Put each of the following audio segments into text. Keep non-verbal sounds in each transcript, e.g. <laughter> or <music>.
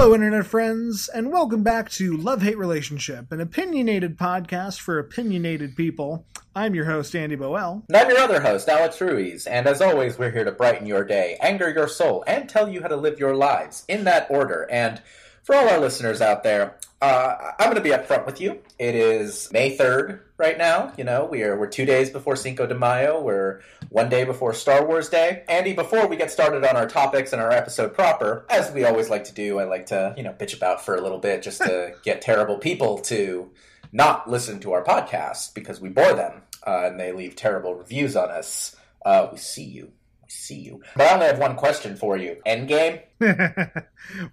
Hello, Internet friends, and welcome back to Love Hate Relationship, an opinionated podcast for opinionated people. I'm your host, Andy Boel. And I'm your other host, Alex Ruiz, and as always, we're here to brighten your day, anger your soul, and tell you how to live your lives in that order. And for all our listeners out there, uh, I'm going to be upfront with you. It is May 3rd right now. You know, we are, we're two days before Cinco de Mayo. We're one day before Star Wars Day. Andy, before we get started on our topics and our episode proper, as we always like to do, I like to, you know, bitch about for a little bit just to <laughs> get terrible people to not listen to our podcast because we bore them uh, and they leave terrible reviews on us. Uh, we see you. We see you. But I only have one question for you. Endgame? <laughs>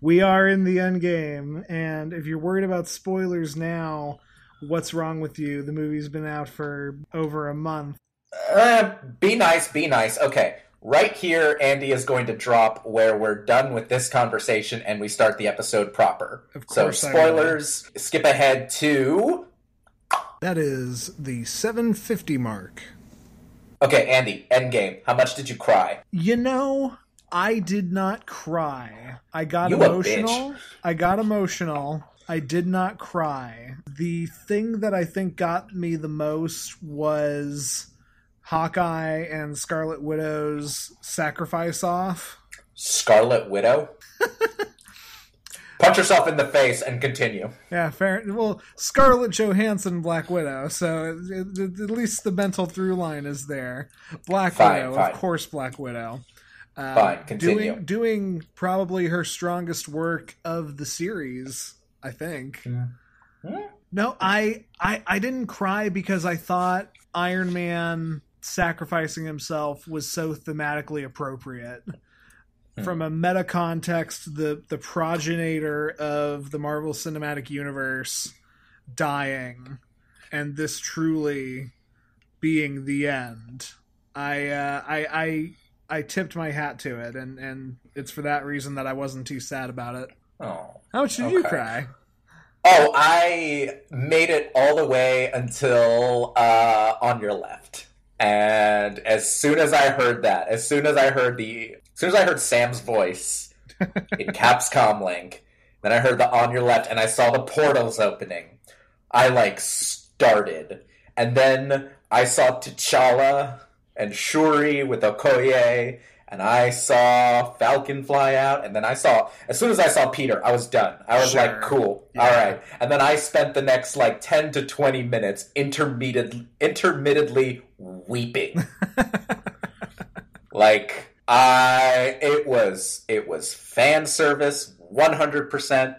we are in the end game, and if you're worried about spoilers now, what's wrong with you? The movie's been out for over a month. Uh, be nice, be nice. Okay. Right here, Andy is going to drop where we're done with this conversation and we start the episode proper. Of So, course I spoilers, skip ahead to. That is the 750 mark. Okay, Andy, Endgame. How much did you cry? You know, I did not cry. I got You emotional. I got emotional. I did not cry. The thing that I think got me the most was Hawkeye and Scarlet Widow's sacrifice off. Scarlet Widow? Punch yourself in the face and continue. Yeah, fair. Well, Scarlett Johansson, Black Widow. So at at least the mental through line is there. Black Fine, Widow, fine. of course, Black Widow. Uh, Fine, continue. Doing doing probably her strongest work of the series, I think. Hmm? No, I, I I didn't cry because I thought Iron Man sacrificing himself was so thematically appropriate. Hmm. From a meta context, the the progenitor of the Marvel Cinematic Universe dying, and this truly being the end. I uh, I I I tipped my hat to it, and and it's for that reason that I wasn't too sad about it. Oh. How much did you cry? Oh, I made it all the way until uh, on your left, and as soon as I heard that, as soon as I heard the, as soon as I heard Sam's voice in <laughs> Caps Link, then I heard the on your left, and I saw the portals opening. I like started, and then I saw T'Challa and Shuri with Okoye, and I saw Falcon fly out, and then I saw as soon as I saw Peter, I was done. I was Sure. like, cool, Yeah. all right. And then I spent the next like ten to twenty minutes intermitted, intermittently weeping. <laughs> like I, it was it was fan service, one hundred percent.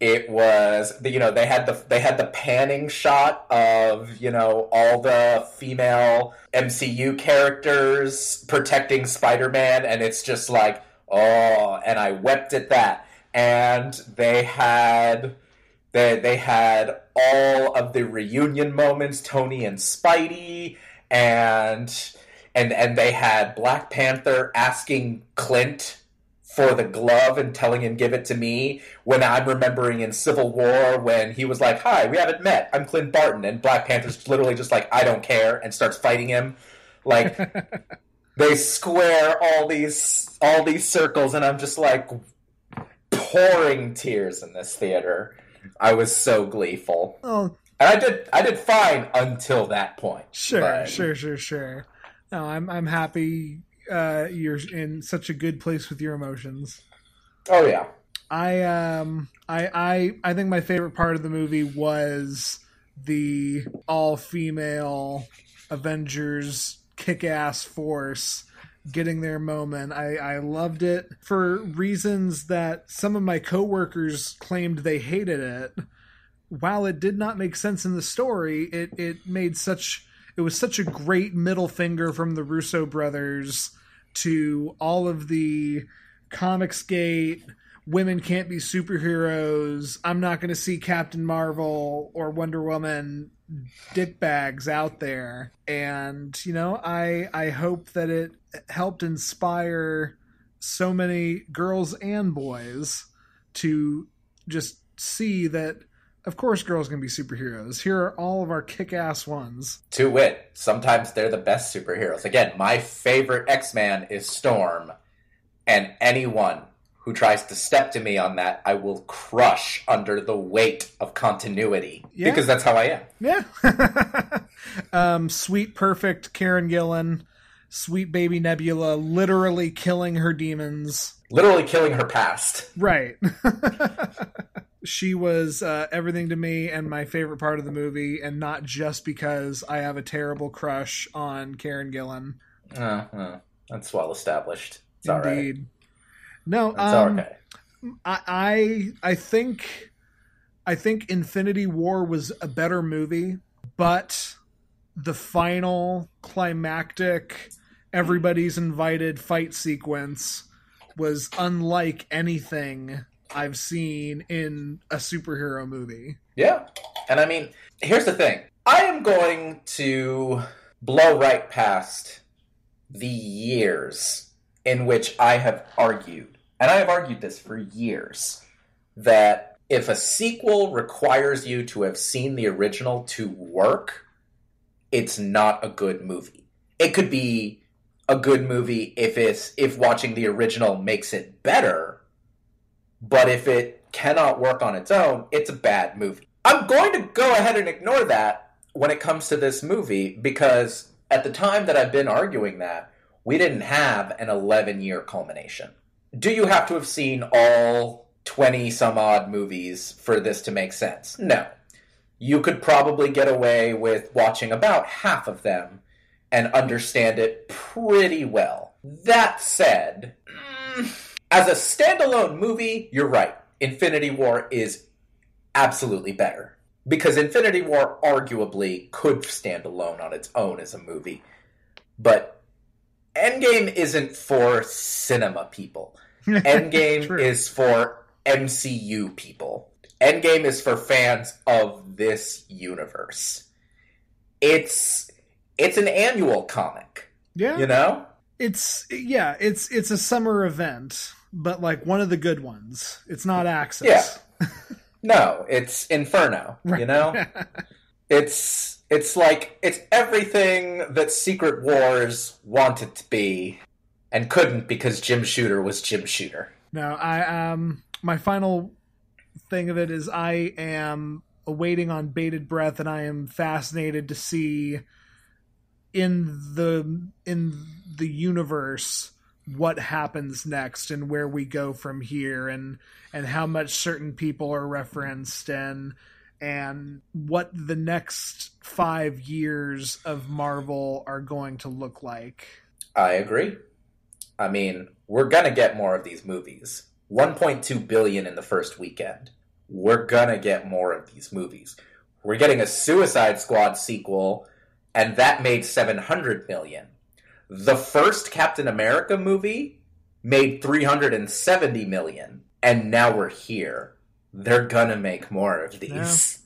It was you know they had the they had the panning shot of you know all the female MCU characters protecting Spider-Man and it's just like oh and I wept at that. And they had they they had all of the reunion moments Tony and Spidey and and and they had Black Panther asking Clint for the glove and telling him give it to me when I'm remembering in Civil War when he was like, "Hi, we haven't met. I'm Clint Barton," and Black Panther's literally just like, "I don't care," and starts fighting him. Like <laughs> they square all these all these circles, and I'm just like pouring tears in this theater. I was so gleeful, Oh, and I did I did fine until that point. Sure, But- sure, sure, sure. No, I'm I'm happy uh, you're in such a good place with your emotions. Oh yeah. I um I I I think my favorite part of the movie was the all female Avengers kick ass force getting their moment. I, I loved it for reasons that some of my coworkers claimed they hated it. While it did not make sense in the story, it, it made such it was such a great middle finger from the Russo brothers to all of the Comicsgate women can't be superheroes i'm not going to see captain marvel or wonder woman dickbags out there. And you know i i hope that it helped inspire so many girls and boys to just see that of course girls can be superheroes here are all of our kick-ass ones To wit, sometimes they're the best superheroes. Again, my favorite X Man is Storm, and anyone who tries to step to me on that, I will crush under the weight of continuity Yeah. because that's how I am. Yeah. <laughs> um, sweet, perfect Karen Gillan, sweet baby Nebula, literally killing her demons. Literally killing her past. Right. <laughs> she was uh, everything to me and my favorite part of the movie, and not just because I have a terrible crush on Karen Gillan. Uh, uh, that's well established. It's all right. Indeed. No, It's um, okay. I, I I think I think Infinity War was a better movie, but the final climactic everybody's invited fight sequence was unlike anything I've seen in a superhero movie. Yeah. And I mean, here's the thing I am going to blow right past the years in which I have argued, and I have argued this for years, that if a sequel requires you to have seen the original to work, it's not a good movie. It could be a good movie if it's if watching the original makes it better, but if it cannot work on its own, it's a bad movie. I'm going to go ahead and ignore that when it comes to this movie because at the time that I've been arguing that, we didn't have an 11 year culmination. Do you have to have seen all 20 some odd movies for this to make sense? No. You could probably get away with watching about half of them and understand it pretty well. That said, as a standalone movie, you're right. Infinity War is absolutely better. Because Infinity War arguably could stand alone on its own as a movie. But Endgame isn't for cinema people. <laughs> Endgame is for MCU people. Endgame is for fans of this universe. It's it's an annual comic, Yeah. you know? It's yeah, it's it's a summer event, but like one of the good ones. It's not Axis. Yeah. <laughs> No, it's Inferno, you know? <laughs> It's it's like it's everything that Secret Wars wanted to be and couldn't because Jim Shooter was Jim Shooter. No, I um my final thing of it is I am awaiting on bated breath and I am fascinated to see in the in the universe what happens next and where we go from here and and how much certain people are referenced and and what the next 5 years of Marvel are going to look like. I agree. I mean, we're gonna get more of these movies. 1.2 billion in the first weekend. We're gonna get more of these movies. We're getting a Suicide Squad sequel, and that made 700 million. The first Captain America movie made 370 million, and now we're here. They're gonna make more of these.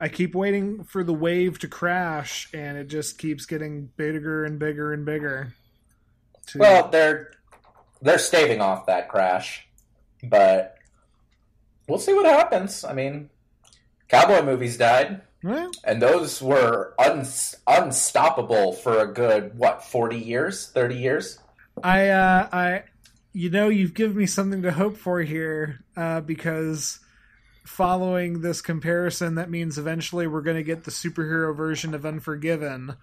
I keep waiting for the wave to crash, and it just keeps getting bigger and bigger and bigger. To- Well, they're they're staving off that crash, but we'll see what happens. I mean, cowboy movies died, and those were un- unstoppable for a good what forty years, thirty years. I, uh, I, you know, you've given me something to hope for here, uh, because following this comparison, that means eventually we're going to get the superhero version of Unforgiven,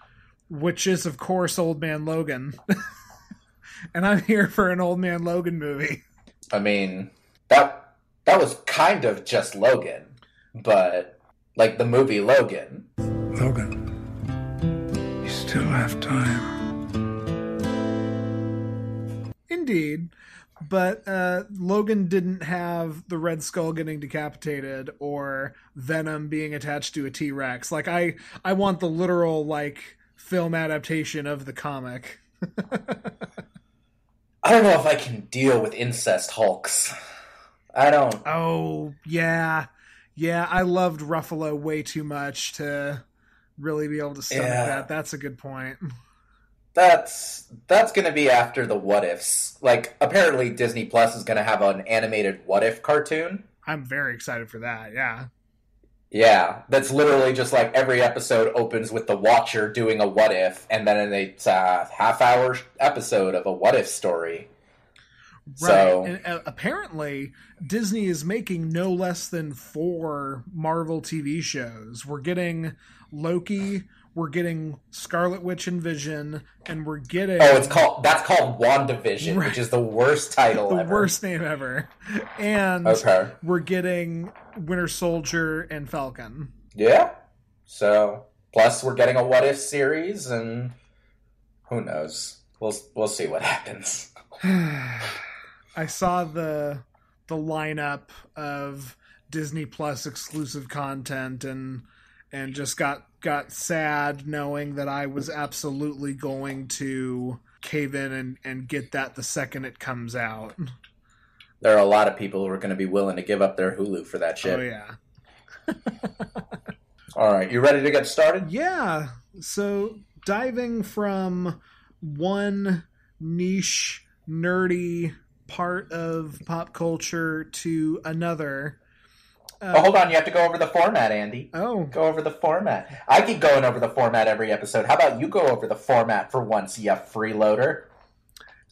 which is, of course, Old Man Logan. <laughs> and I'm here for an Old Man Logan movie. I mean that that was kind of just Logan, but like the movie Logan. Logan, you still have time. Indeed. But uh, Logan didn't have the Red Skull getting decapitated or Venom being attached to a T Rex. Like I, I want the literal like film adaptation of the comic. <laughs> I don't know if I can deal with incest Hulks. I don't. Oh yeah, yeah. I loved Ruffalo way too much to really be able to stomach Yeah. that. That's a good point. That's that's going to be after the what ifs. Like apparently Disney Plus is going to have an animated what if cartoon. I'm very excited for that. Yeah. Yeah, that's literally just like every episode opens with the Watcher doing a what if, and then it's a half hour episode of a what if story. So And uh, apparently, Disney is making no less than four Marvel TV shows. We're getting Loki, we're getting Scarlet Witch and Vision, and we're getting oh, it's called that's called WandaVision, Right. which is the worst title the ever. worst name ever. And Okay. we're getting Winter Soldier and Falcon. Yeah. So plus we're getting a what if series, and who knows? We'll we'll see what <laughs> happens. <sighs> <laughs> I saw the the lineup of Disney Plus exclusive content and and just got got sad knowing that I was absolutely going to cave in and, and get that the second it comes out. There are a lot of people who are going to be willing to give up their Hulu for that shit. Oh yeah. <laughs> All right, you ready to get started? Yeah. So diving from one niche nerdy part of pop culture to another. Oh, hold on, you have to go over the format, Andy. Oh, Go over the format. I keep going over the format every episode. How about you go over the format for once, you freeloader?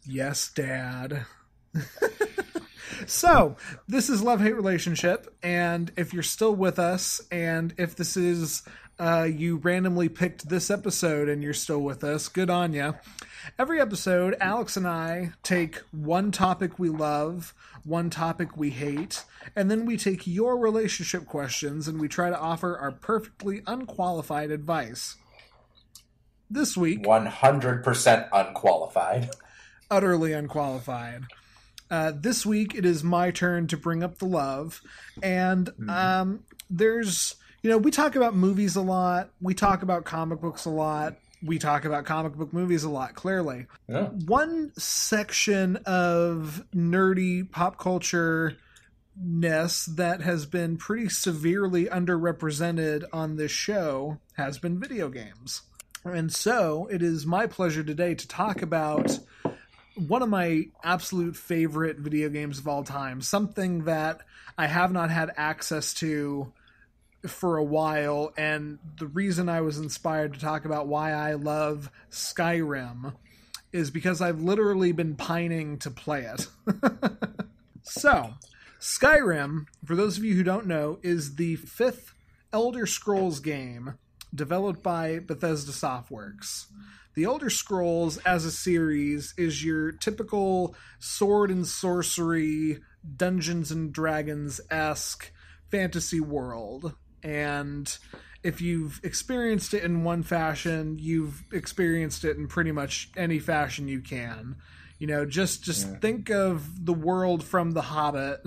Yes, Dad. <laughs> so, this is Love Hate Relationship, and if you're still with us, and if this is uh, you randomly picked this episode and you're still with us, good on ya. Every episode, Alex and I take one topic we love, one topic we hate, and then we take your relationship questions and we try to offer our perfectly unqualified advice. This week, 100% unqualified. <laughs> utterly unqualified. Uh, this week it is my turn to bring up the love, and um, there's you know we talk about movies a lot, we talk about comic books a lot, we talk about comic book movies a lot. Clearly, Yeah. one section of nerdy pop culture ness that has been pretty severely underrepresented on this show has been video games. And so it is my pleasure today to talk about one of my absolute favorite video games of all time, something that I have not had access to for a while, and the reason I was inspired to talk about why I love Skyrim is because I've literally been pining to play it. <laughs> so, Skyrim, for those of you who don't know, is the fifth Elder Scrolls game developed by Bethesda Softworks. The Elder Scrolls as a series is your typical sword and sorcery, Dungeons and Dragons esque fantasy world. And if you've experienced it in one fashion, you've experienced it in pretty much any fashion you can. You know, just just think of the world from The Hobbit,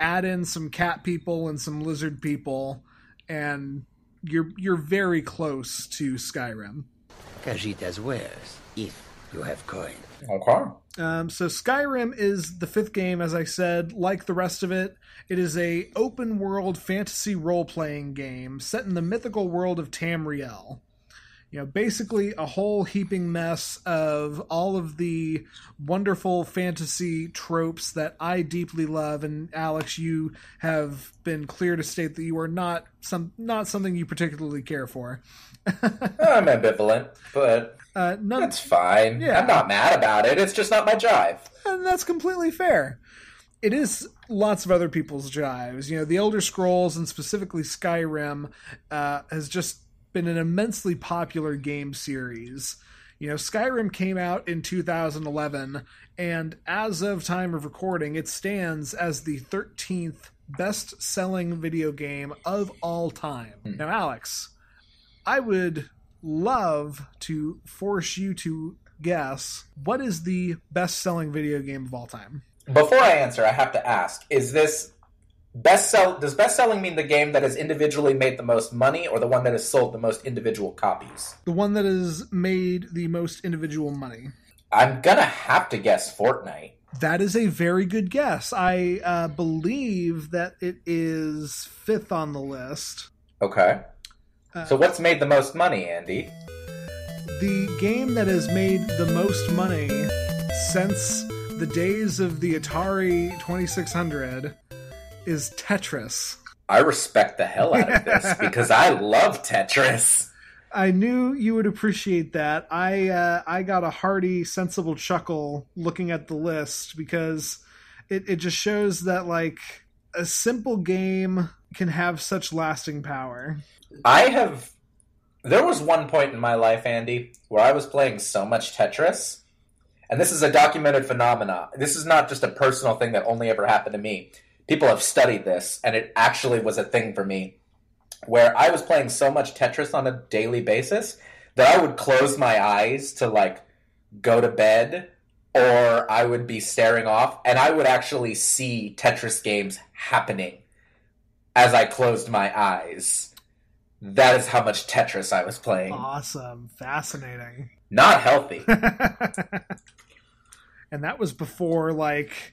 add in some cat people and some lizard people, and you're you're very close to Skyrim. Khajiit as wares, if you have coin. Okay. Um, so Skyrim is the fifth game, as I said. Like the rest of it, it is a open world fantasy role playing game set in the mythical world of Tamriel. You know, basically a whole heaping mess of all of the wonderful fantasy tropes that I deeply love. And Alex, you have been clear to state that you are not some not something you particularly care for. <laughs> I'm ambivalent, but Uh, none, that's fine. Yeah. I'm not mad about it. It's just not my jive. and that's completely fair. It is lots of other people's jives. You know, the Elder Scrolls and specifically Skyrim uh, has just been an immensely popular game series. You know, Skyrim came out in 2011, and as of time of recording, it stands as the 13th best selling video game of all time. Now, Alex, I would love to force you to guess what is the best selling video game of all time. Before I answer, I have to ask: Is this best sell? Does best selling mean the game that has individually made the most money, or the one that has sold the most individual copies? The one that has made the most individual money. I'm gonna have to guess Fortnite. That is a very good guess. I uh, believe that it is fifth on the list. Okay. Uh, so what's made the most money, Andy? The game that has made the most money since the days of the Atari 2600 is Tetris. I respect the hell out of this <laughs> because I love Tetris. I knew you would appreciate that. I uh, I got a hearty, sensible chuckle looking at the list because it, it just shows that like a simple game can have such lasting power. I have. There was one point in my life, Andy, where I was playing so much Tetris, and this is a documented phenomenon. This is not just a personal thing that only ever happened to me. People have studied this, and it actually was a thing for me, where I was playing so much Tetris on a daily basis that I would close my eyes to like go to bed, or I would be staring off, and I would actually see Tetris games happening as I closed my eyes. That is how much Tetris I was playing. Awesome. Fascinating. Not healthy. <laughs> and that was before like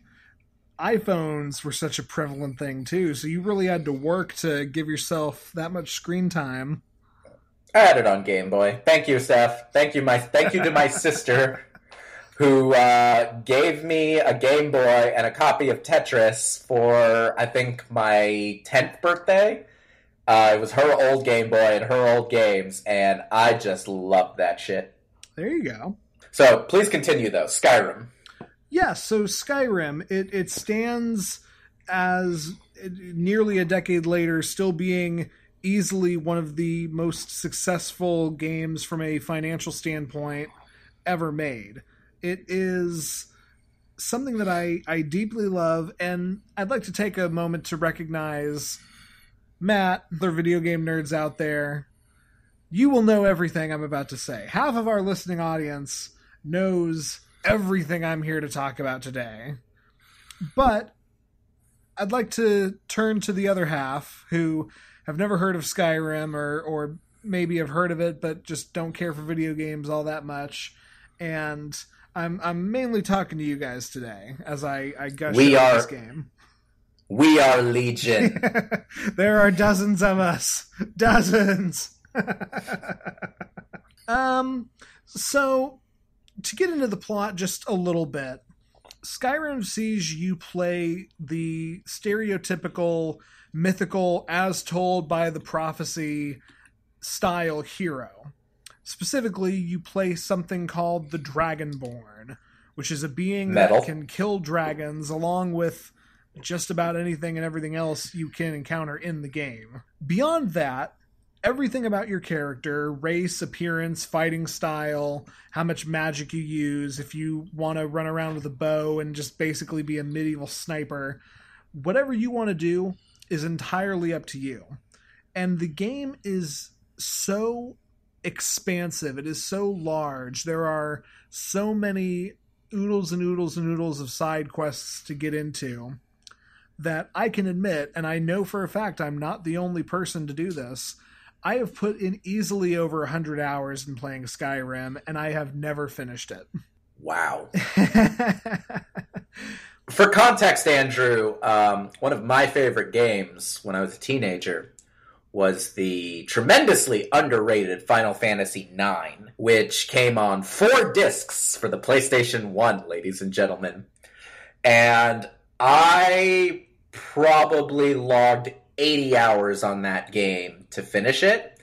iPhones were such a prevalent thing too. So you really had to work to give yourself that much screen time. I had it on Game Boy. Thank you, Steph. Thank you, my thank you to my <laughs> sister who uh, gave me a Game Boy and a copy of Tetris for I think my tenth birthday. Uh, it was her old Game Boy and her old games, and I just loved that shit. There you go. So please continue though. Skyrim. Yeah, so Skyrim, it, it stands as nearly a decade later still being easily one of the most successful games from a financial standpoint ever made. It is something that I, I deeply love, and I'd like to take a moment to recognize Matt, the video game nerds out there. You will know everything I'm about to say. Half of our listening audience knows everything I'm here to talk about today. But I'd like to turn to the other half who have never heard of Skyrim or or maybe have heard of it but just don't care for video games all that much. And I'm I'm mainly talking to you guys today as I I gush We over are- this game. We are Legion. <laughs> there are dozens of us. Dozens. <laughs> um so to get into the plot just a little bit. Skyrim sees you play the stereotypical mythical as told by the prophecy style hero. Specifically, you play something called the Dragonborn, which is a being Metal. that can kill dragons along with just about anything and everything else you can encounter in the game. Beyond that, everything about your character race, appearance, fighting style, how much magic you use, if you want to run around with a bow and just basically be a medieval sniper whatever you want to do is entirely up to you. And the game is so expansive, it is so large. There are so many oodles and oodles and oodles of side quests to get into that I can admit, and I know for a fact I'm not the only person to do this. I have put in easily over 100 hours in playing Skyrim, and I have never finished it. wow. <laughs> For context, Andrew, um, one of my favorite games when I was a teenager was the tremendously underrated Final Fantasy IX, which came on four discs for the PlayStation 1, ladies and gentlemen. And I probably logged 80 hours on that game to finish it.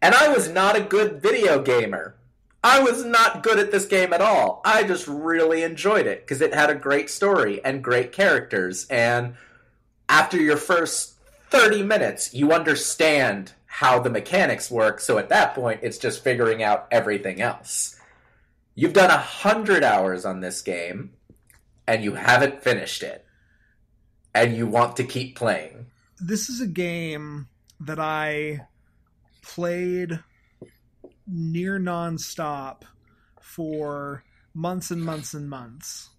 And I was not a good video gamer. I was not good at this game at all. I just really enjoyed it because it had a great story and great characters. And after your first 30 minutes, you understand how the mechanics work. So at that point, it's just figuring out everything else. You've done 100 hours on this game and you haven't finished it. And you want to keep playing. this is a game that I played near nonstop for months and months and months.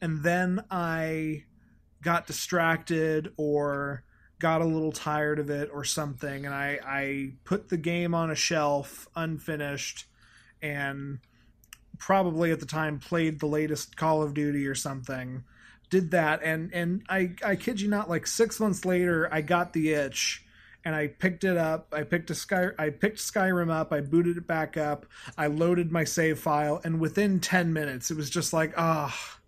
And then I got distracted or got a little tired of it or something and I, I put the game on a shelf unfinished and probably at the time played the latest Call of Duty or something did that and and I I kid you not like 6 months later I got the itch and I picked it up. I picked a sky I picked Skyrim up. I booted it back up. I loaded my save file and within 10 minutes it was just like ah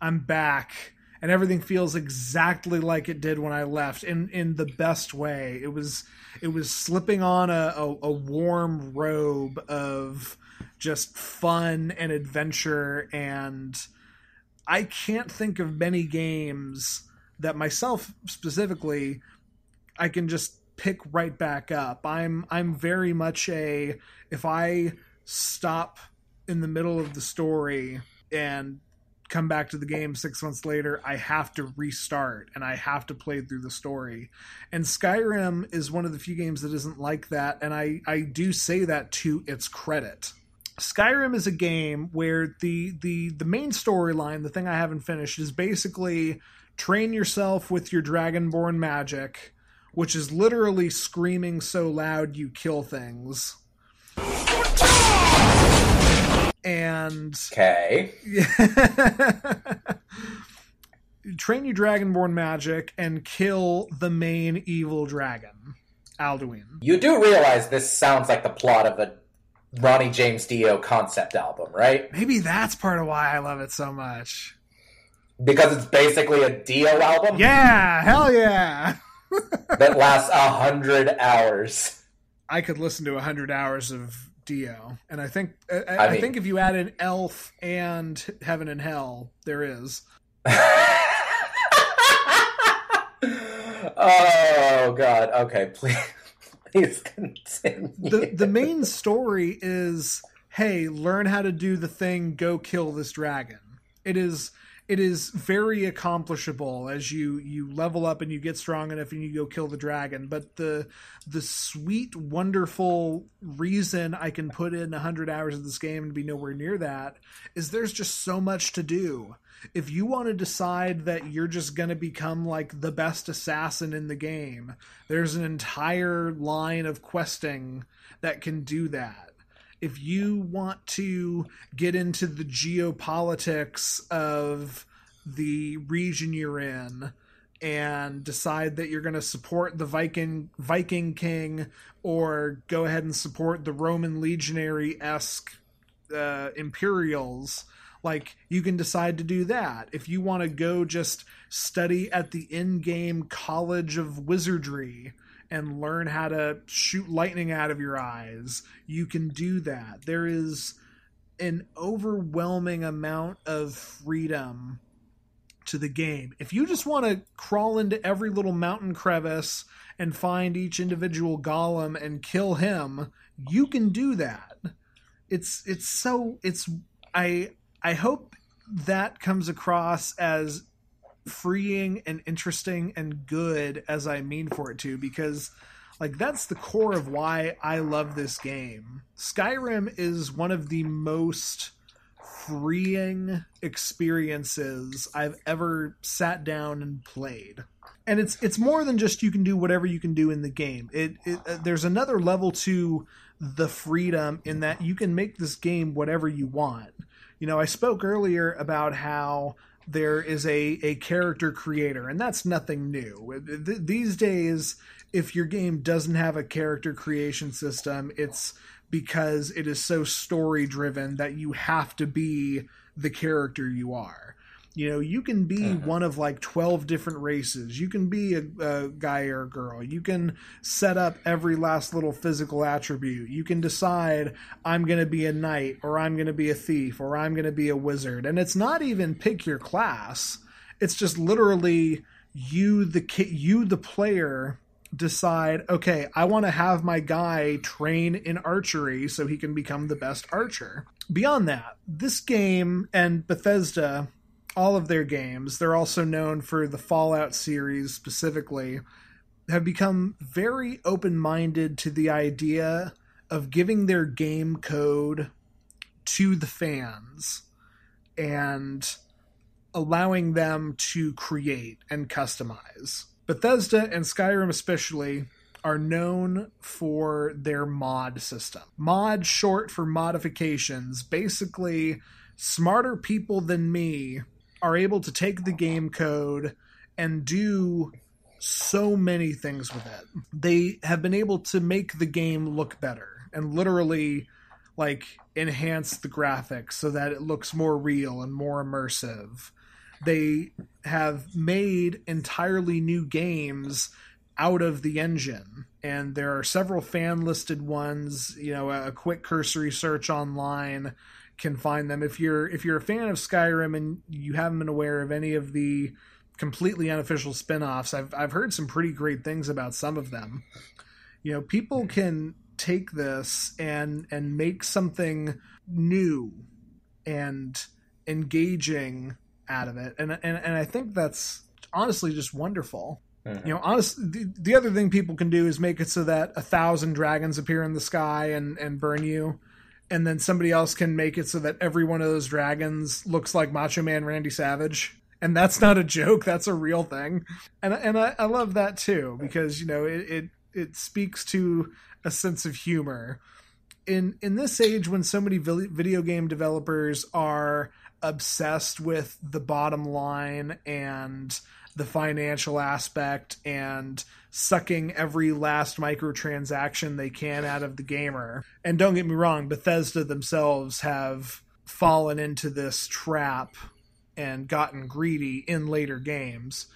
I'm back. And everything feels exactly like it did when I left in in the best way. It was it was slipping on a, a, a warm robe of just fun and adventure and I can't think of many games that myself specifically I can just pick right back up. I'm I'm very much a if I stop in the middle of the story and come back to the game six months later, I have to restart and I have to play through the story. And Skyrim is one of the few games that isn't like that, and I, I do say that to its credit. Skyrim is a game where the the the main storyline, the thing I haven't finished, is basically train yourself with your dragonborn magic, which is literally screaming so loud you kill things. And Okay. <laughs> train your dragonborn magic and kill the main evil dragon, Alduin. You do realize this sounds like the plot of a Ronnie James Dio concept album, right? Maybe that's part of why I love it so much. Because it's basically a Dio album Yeah, hell yeah. <laughs> that lasts a hundred hours. I could listen to a 100 hours of Dio. And I think I, I, I I mean- think if you add in Elf and Heaven and Hell, there is. <laughs> oh God. Okay, please, <laughs> please the the main story is hey learn how to do the thing go kill this dragon. It is it is very accomplishable as you you level up and you get strong enough and you go kill the dragon. But the the sweet wonderful reason i can put in 100 hours of this game and be nowhere near that is there's just so much to do. If you want to decide that you're just going to become like the best assassin in the game there's an entire line of questing that can do that if you want to get into the geopolitics of the region you're in and decide that you're going to support the Viking Viking king or go ahead and support the Roman legionary esque uh, Imperials, like you can decide to do that. If you want to go just study at the in-game College of Wizardry and learn how to shoot lightning out of your eyes, you can do that. There is an overwhelming amount of freedom to the game. If you just want to crawl into every little mountain crevice and find each individual golem and kill him, you can do that. It's it's so it's I I hope that comes across as freeing and interesting and good as I mean for it to because like that's the core of why I love this game. Skyrim is one of the most freeing experiences I've ever sat down and played. And it's it's more than just you can do whatever you can do in the game. It, it uh, there's another level to the freedom in that you can make this game whatever you want. You know, I spoke earlier about how there is a, a character creator, and that's nothing new. Th- These days, if your game doesn't have a character creation system, it's because it is so story driven that you have to be the character you are. You know, you can be uh-huh. one of like 12 different races. You can be a, a guy or a girl. You can set up every last little physical attribute. You can decide, I'm going to be a knight, or I'm going to be a thief, or I'm going to be a wizard. And it's not even pick your class, it's just literally you, the ki- you, the player, decide okay i want to have my guy train in archery so he can become the best archer beyond that this game and bethesda all of their games they're also known for the fallout series specifically have become very open-minded to the idea of giving their game code to the fans and allowing them to create and customize Bethesda and Skyrim especially are known for their mod system. Mod short for modifications. Basically, smarter people than me are able to take the game code and do so many things with it. They have been able to make the game look better and literally like enhance the graphics so that it looks more real and more immersive they have made entirely new games out of the engine and there are several fan listed ones you know a quick cursory search online can find them. If you're if you're a fan of skyrim and you haven't been aware of any of the completely unofficial spin-offs i've i've heard some pretty great things about some of them. You know people can take this and and make something new and engaging out of it. And and, and i think that's honestly just wonderful. Mhm. you know honest the, the other thing people can do is make it so that a thousand dragons appear in the sky and and burn you and then somebody else can make it so that every one of those dragons looks like macho man randy savage. And that's not a joke that's a real thing. And and i, I love that too because you know it, it it speaks to a sense of humor. In in this age when so many video game developers are obsessed with the bottom line and the financial aspect and sucking every last microtransaction they can out of the gamer. And don't get me wrong, Bethesda themselves have fallen into this trap and gotten greedy in later games.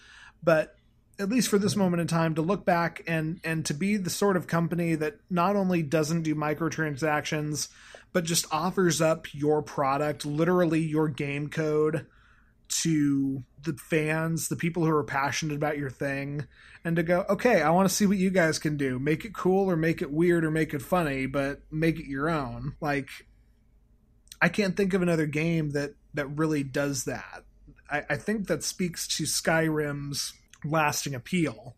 But at least for this moment in time to look back and and to be the sort of company that not only doesn't do microtransactions but just offers up your product literally your game code to the fans the people who are passionate about your thing and to go okay i want to see what you guys can do. Make it cool or make it weird or make it funny but make it your own. Like i can't think of another game that that really does that. I, I think that speaks to skyrim's lasting appeal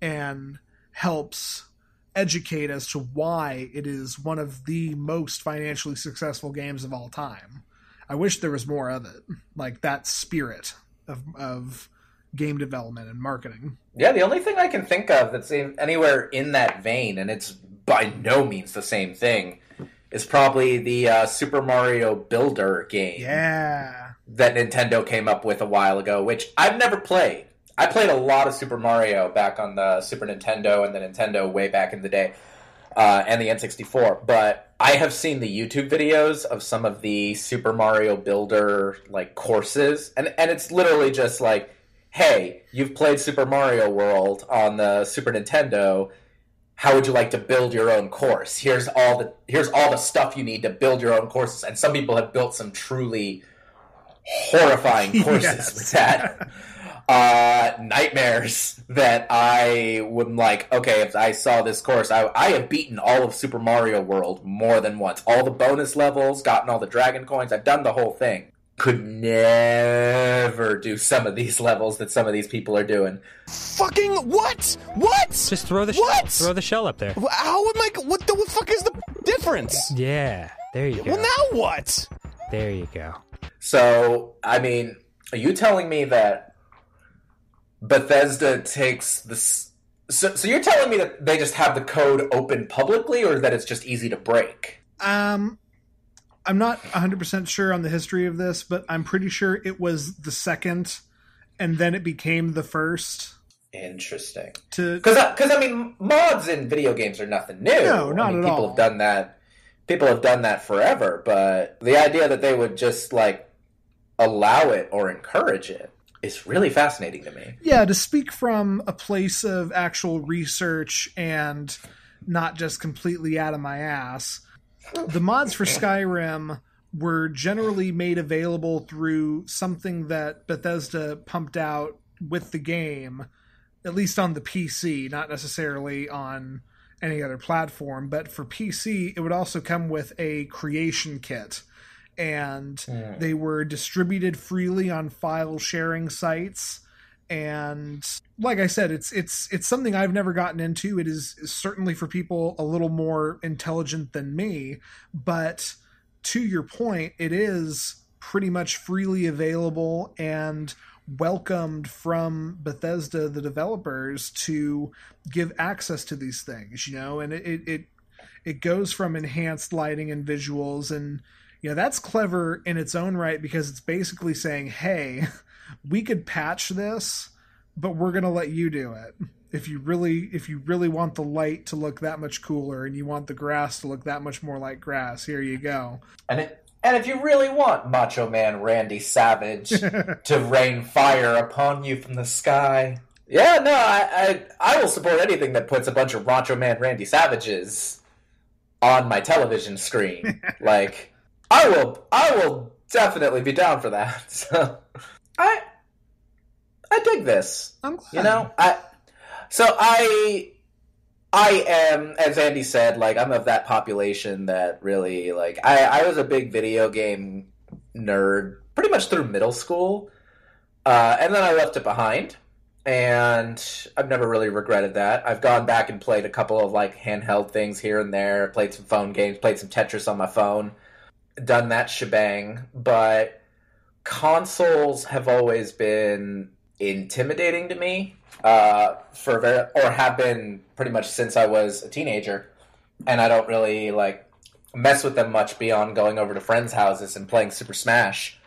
and helps educate as to why it is one of the most financially successful games of all time. I wish there was more of it, like that spirit of of game development and marketing. Yeah, the only thing I can think of that's in, anywhere in that vein, and it's by no means the same thing, is probably the uh, Super Mario Builder game Yeah. that Nintendo came up with a while ago, which I've never played. I played a lot of Super Mario back on the Super Nintendo and the Nintendo way back in the day, uh, and the N64. But I have seen the YouTube videos of some of the Super Mario Builder like courses, and and it's literally just like, hey, you've played Super Mario World on the Super Nintendo. How would you like to build your own course? Here's all the here's all the stuff you need to build your own courses, and some people have built some truly horrifying <laughs> courses Yes. with that uh, nightmares <laughs> that I would like. Okay, if I saw this course, I, I have beaten all of Super Mario World more than once. All the bonus levels, gotten all the dragon coins. I've done the whole thing. Could never do some of these <laughs> levels that some of these people are doing. Fucking what? What? Just throw the What? throw the shell up there. How am I? What the fuck is the difference? Yeah, there you go. Well, now what? there you go. So, I mean, are you telling me that Bethesda takes this? So, so you're telling me that they just have the code open publicly, or that it's just easy to break? Um I'm not 100% sure on the history of this, but I'm pretty sure it was the second and then it became the first Interesting. to Because, because I mean, mods in video games are nothing new. No, I not mean, at people all. have done that. People have done that forever, but the idea that they would just like allow it or encourage it is really fascinating to me. yeah to speak from a place of actual research and not just completely out of my ass the mods for skyrim were generally made available through something that bethesda pumped out with the game at least on the pc not necessarily on any other platform but for pc it would also come with a creation kit and mm. they were distributed freely on file sharing sites. And like i said it's it's it's something i've never gotten into. It is, certainly for people a little more intelligent than me. But to your point it is pretty much freely available and welcomed from bethesda the developers to give access to these things you know? And it, it it goes from enhanced lighting and visuals and you know that's clever in its own right because it's basically saying hey <laughs> we could patch this but we're going to let you do it if you really if you really want the light to look that much cooler and you want the grass to look that much more like grass here you go And it And if you really want Macho Man Randy Savage <laughs> to rain fire upon you from the sky, yeah, no, I, I I will support anything that puts a bunch of Macho Man Randy Savages on my television screen. <laughs> like, I will I will definitely be down for that. <laughs> So, I I dig this. I'm glad. You know, I so I I am, as Andy said, like I'm of that population that really like I, I was a big video game nerd pretty much through middle school, uh, and then I left it behind, and I've never really regretted that. I've gone back and played a couple of like handheld things here and there, played some phone games, played some Tetris on my phone, done that shebang, but consoles have always been intimidating to me uh, for very, or have been pretty much since I was a teenager, and I don't really like mess with them much beyond going over to friends' houses and playing Super Smash,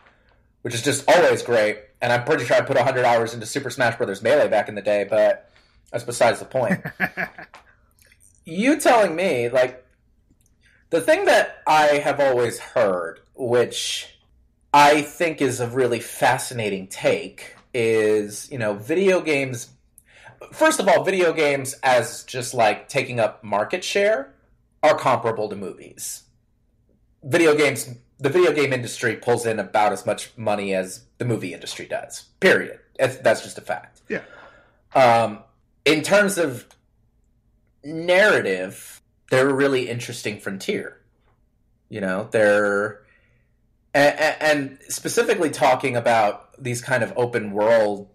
which is just always great. And I'm pretty sure I put 100 hours into Super Smash Brothers Melee back in the day, but that's besides the point. <laughs> you telling me, like, the thing that I have always heard, which I think is a really fascinating take, is, you know, video games. First of all, video games as just like taking up market share are comparable to movies. Video games, the video game industry pulls in about as much money as the movie industry does. Period. That's, just a fact. Yeah. Um, in terms of narrative, they're a really interesting frontier. You know, they're and, and specifically talking about these kind of open world.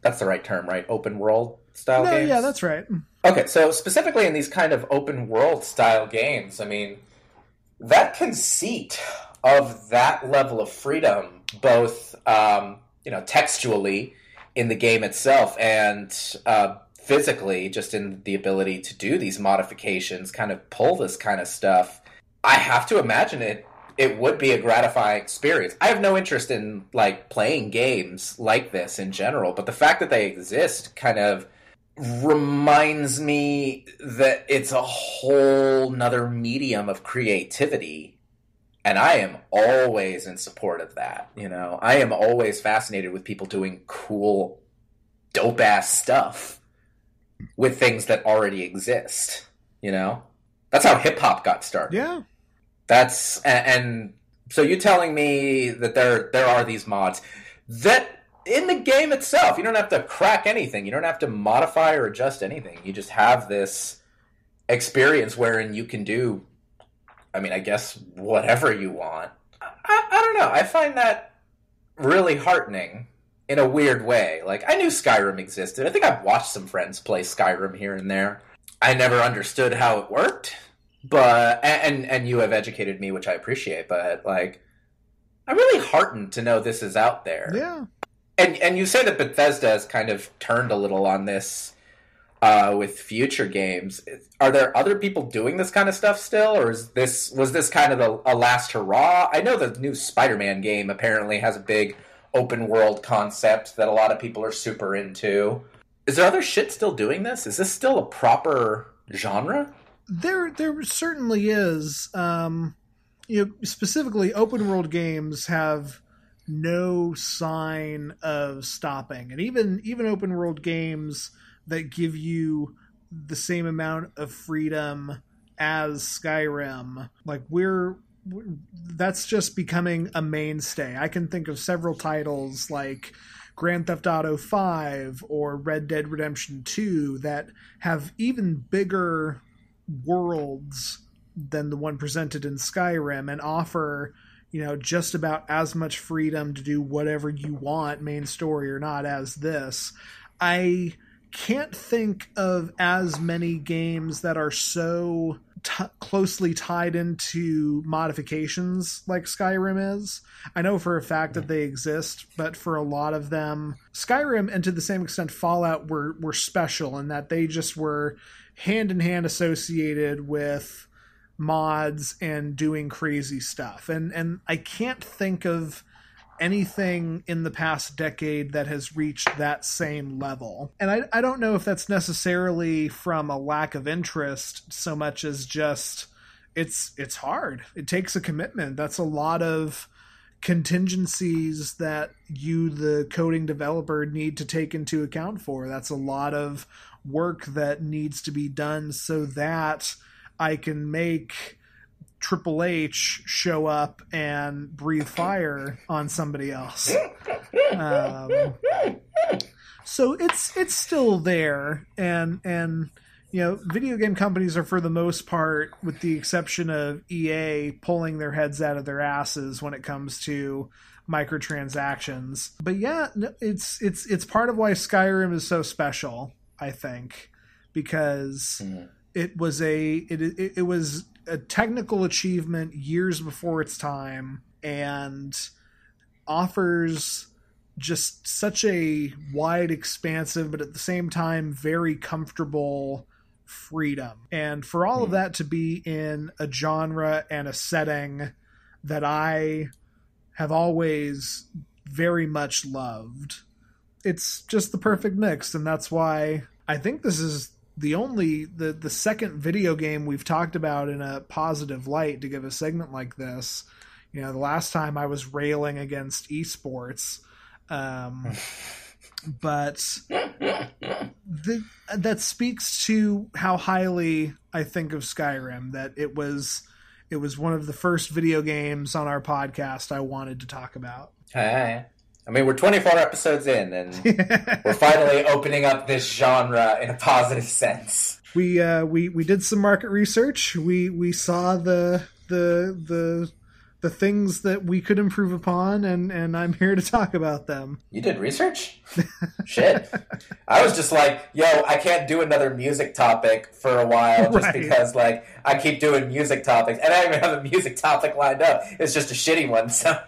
That's the right term, right? Open world style no, games. yeah, that's right. Okay, so specifically in these kind of open world style games, I mean, that conceit of that level of freedom, both um, you know textually in the game itself and uh, physically, just in the ability to do these modifications, kind of pull this kind of stuff. I have to imagine it. It would be a gratifying experience. I have no interest in like playing games like this in general, but the fact that they exist kind of reminds me that it's a whole nother medium of creativity and i am always in support of that you know i am always fascinated with people doing cool dope ass stuff with things that already exist you know? That's how hip-hop got started. Yeah. that's and, and so you telling me that there there are these mods that in the game itself you don't have to crack anything. You don't have to modify or adjust anything. You just have this experience wherein you can do i mean i guess whatever you want. I, I don't know. I find that really heartening in a weird way like i knew skyrim existed i think i've watched some friends play skyrim here and there i never understood how it worked but and and you have educated me which i appreciate but like i'm really heartened to know this is out there Yeah. and and you say that Bethesda has kind of turned a little on this uh, with future games. Are there other people doing this kind of stuff still, or is this was this kind of a, a last hurrah? I know the new Spider-Man game apparently has a big open world concept that a lot of people are super into. Is there other shit still doing this? Is this still a proper genre? There, there certainly is. Um, you know, specifically, open world games have no sign of stopping, and even even open world games that give you the same amount of freedom as Skyrim, like we're that's just becoming a mainstay. I can think of several titles like Grand Theft Auto 5 or Red Dead Redemption 2 that have even bigger worlds than the one presented in Skyrim and offer, you know, just about as much freedom to do whatever you want, main story or not, as this. I can't think of as many games that are so t- closely tied into modifications like Skyrim is. I know for a fact that they exist, but for a lot of them, Skyrim and to the same extent Fallout were were special in that they just were hand in hand associated with mods and doing crazy stuff. And and I can't think of anything in the past decade that has reached that same level. And I, I don't know if that's necessarily from a lack of interest so much as just it's it's hard. It takes a commitment. That's a lot of contingencies that you the coding developer need to take into account for. That's a lot of work that needs to be done so that I can make Triple H show up and breathe fire on somebody else. Um, so it's it's still there, and and you know, video game companies are for the most part, with the exception of EA, pulling their heads out of their asses when it comes to microtransactions. But yeah, it's it's it's part of why Skyrim is so special. I think because it was a it, it it was a technical achievement years before its time and offers just such a wide expansive but at the same time very comfortable freedom. And for all of hmm. that to be in a genre and a setting that i have always very much loved it's just the perfect mix. And that's why i think this is the only the the second video game we've talked about in a positive light to give a segment like this you know the last time i was railing against esports um <laughs> but the, that speaks to how highly i think of skyrim that it was it was one of the first video games on our podcast i wanted to talk about Hey. I mean, we're 24 episodes in, and <laughs> we're finally opening up this genre in a positive sense. we uh we we did some market research we we saw the the the the things that we could improve upon and and i'm here to talk about them You did research? Shit. I was just like, yo, I can't do another music topic for a while just Right. because, like, I keep doing music topics, and I don't even have a music topic lined up. It's just a shitty one, so.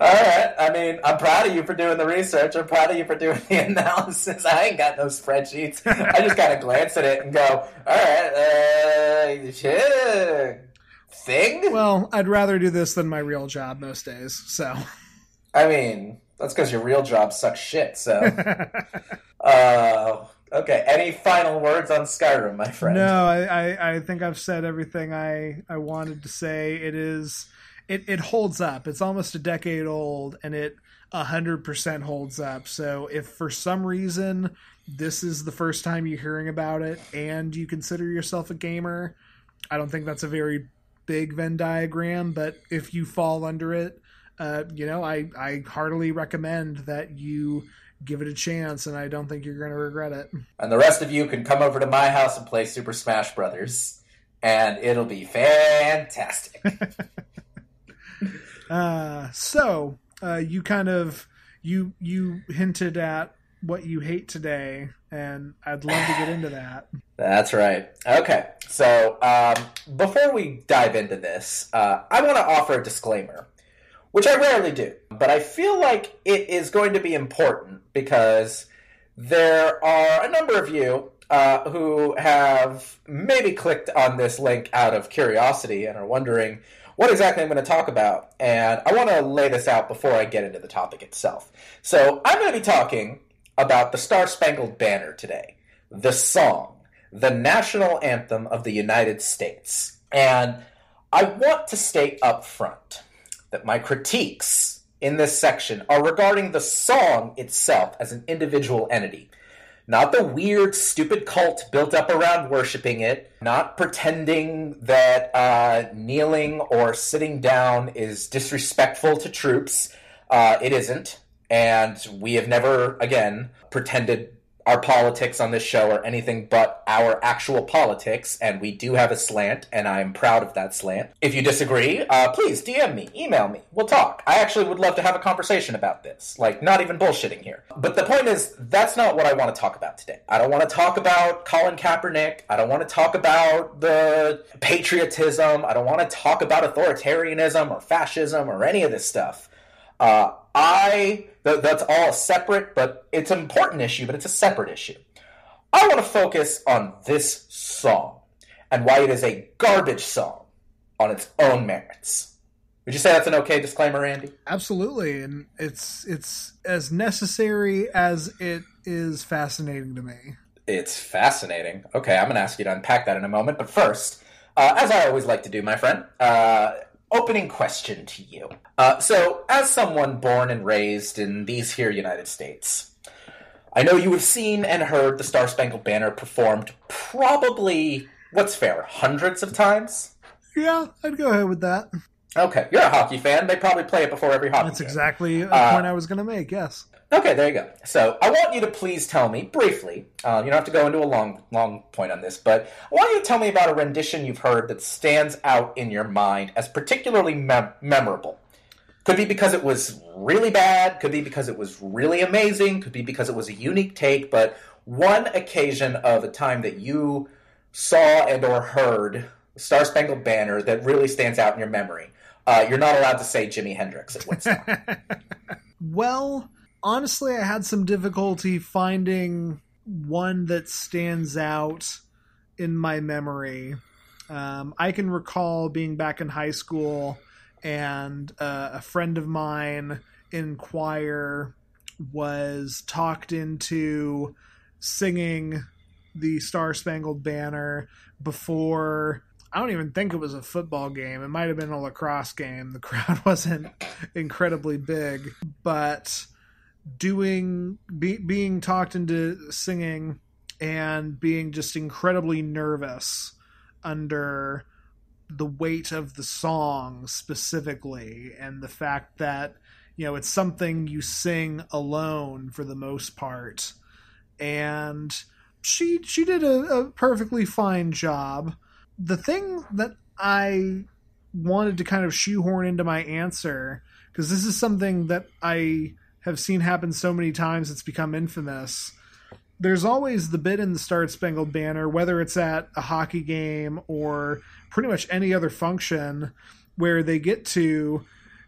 All right. I mean, I'm proud of you for doing the research. I'm proud of you for doing the <laughs> analysis. I ain't got no spreadsheets. I just gotta glance at it and go, all right, uh, shit. Thing? well i'd rather do this than my real job most days so I mean, that's because your real job sucks shit, so. <laughs> Uh, okay. Any final words on Skyrim, my friend? no I, I i think i've said everything i i wanted to say it is it it holds up. It's almost a decade old and it a hundred percent holds up. So if for some reason this is the first time you're hearing about it and you consider yourself a gamer i don't think that's a very big venn diagram but if you fall under it uh, you know i i heartily recommend that you give it a chance and i don't think you're going to regret it. And the rest of you can come over to my house and play Super Smash Brothers, and it'll be fantastic. <laughs> Uh, so uh, you kind of you you hinted at what you hate today, and I'd love to get into that. That's right. Okay, so um, before we dive into this, uh, I want to offer a disclaimer, which I rarely do, but I feel like it is going to be important because there are a number of you uh, who have maybe clicked on this link out of curiosity and are wondering what exactly I'm going to talk about. And I want to lay this out before I get into the topic itself. So I'm going to be talking about the Star Spangled Banner today, the song, the national anthem of the United States. And I want to state up front that my critiques in this section are regarding the song itself as an individual entity. Not the weird, stupid cult built up around worshiping it, not pretending that uh, kneeling or sitting down is disrespectful to troops. Uh, it isn't. And we have never, again, pretended our politics on this show are anything but our actual politics, and we do have a slant, and I'm proud of that slant. If you disagree, uh, please DM me, email me, we'll talk. I actually would love to have a conversation about this. Like, not even bullshitting here. But the point is, that's not what I want to talk about today. I don't want to talk about Colin Kaepernick. I don't want to talk about the patriotism. I don't want to talk about authoritarianism or fascism or any of this stuff. Uh, I th- that's all separate, but it's an important issue, but it's a separate issue. I want to focus on this song and why it is a garbage song on its own merits. Would you say that's an okay disclaimer, Andy? Absolutely, and it's it's as necessary as it is fascinating to me. It's fascinating. Okay, I'm going to ask you to unpack that in a moment, but first, uh, as I always like to do, my friend, uh, opening question to you. Uh, so, as someone born and raised in these here United States, I know you have seen and heard the Star Spangled Banner performed probably, what's fair, hundreds of times? Yeah, I'd go ahead with that. Okay, you're a hockey fan. They probably play it before every hockey game. That's game. exactly a Uh, point I was going to make. Yes. Okay, there you go. So I want you to please tell me briefly. Uh, you don't have to go into a long, long point on this, but I want you to tell me about a rendition you've heard that stands out in your mind as particularly mem- memorable. Could be because it was really bad. Could be because it was really amazing. Could be because it was a unique take. But one occasion of a time that you saw and or heard Star Spangled Banner that really stands out in your memory. Uh, you're not allowed to say Jimi Hendrix at Woodstock. <laughs> Well, honestly, I had some difficulty finding one that stands out in my memory. Um, I can recall being back in high school and uh, a friend of mine in choir was talked into singing the Star Spangled Banner before. I don't even think it was a football game. It might have been a lacrosse game. The <laughs> crowd wasn't incredibly big, but doing be, being talked into singing and being just incredibly nervous under the weight of the song specifically and the fact that you know it's something you sing alone for the most part. And she she did a, a perfectly fine job. The thing that i wanted to kind of shoehorn into my answer because this is something that i have seen happen so many times it's become infamous. There's always the bit in the Star Spangled Banner, whether it's at a hockey game or pretty much any other function, where they get to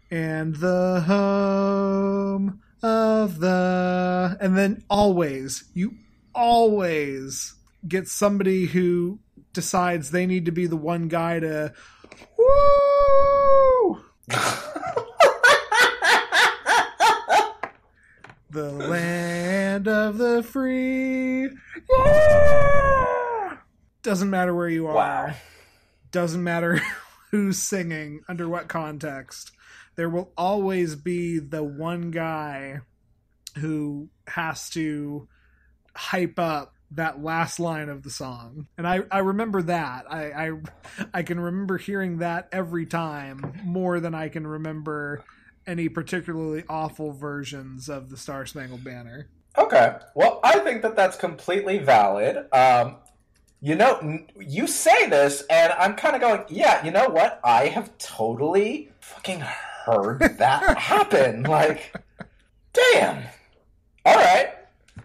and the home of the and then always you always get somebody who decides they need to be the one guy to woo <laughs> the land of the free. Yeah! Doesn't matter where you are. Wow. Doesn't matter <laughs> who's singing, under what context. There will always be the one guy who has to hype up that last line of the song. And I, I remember that. I, I I can remember hearing that every time more than I can remember any particularly awful versions of the Star Spangled Banner. Okay. Well, I think that that's completely valid. Um, you know, n- you say this, and I'm kind of going, yeah, you know what? I have totally fucking heard that <laughs> happen. Like, damn. All right.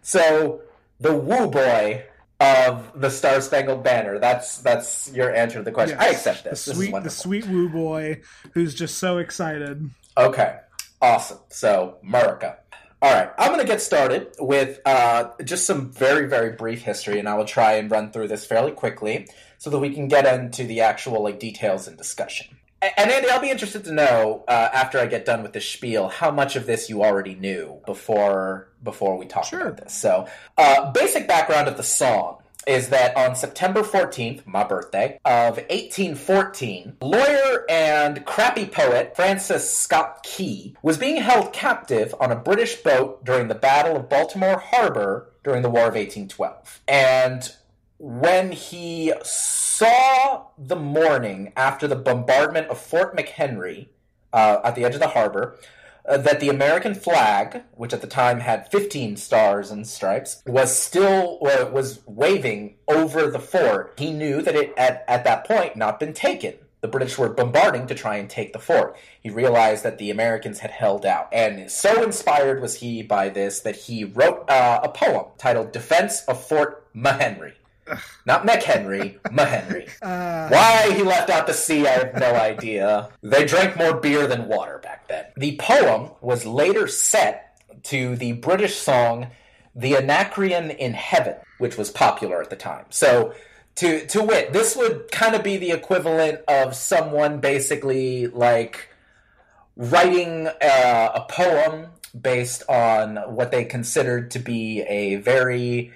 So, the woo boy of the Star Spangled Banner. That's that's your answer to the question. I accept this. The this is the sweet woo boy who's just so excited. Okay, awesome. So, Murica. All right, I'm going to get started with uh, just some very, very brief history, and I will try and run through this fairly quickly so that we can get into the actual like details and discussion. And Andy, I'll be interested to know uh, after I get done with this spiel how much of this you already knew before before we talked Sure. about this. So, uh, basic background of the song is that on September 14th, my birthday, of 1814, lawyer and crappy poet Francis Scott Key was being held captive on a British boat during the Battle of Baltimore Harbor during the War of 1812. And when he saw the morning after the bombardment of Fort McHenry uh, at the edge of the harbor, that the American flag, which at the time had 15 stars and stripes, was still uh, was waving over the fort. He knew that it at, at that point not been taken. The British were bombarding to try and take the fort. He realized that the Americans had held out, and so inspired was he by this that he wrote uh, a poem titled "Defense of Fort McHenry." Not McHenry, McHenry. <laughs> Uh, Why he left out the C, I have no idea. They drank more beer than water back then. The poem was later set to the British song The Anacreon in Heaven, which was popular at the time. So, to, to wit, this would kind of be the equivalent of someone basically like writing uh, a poem based on what they considered to be a very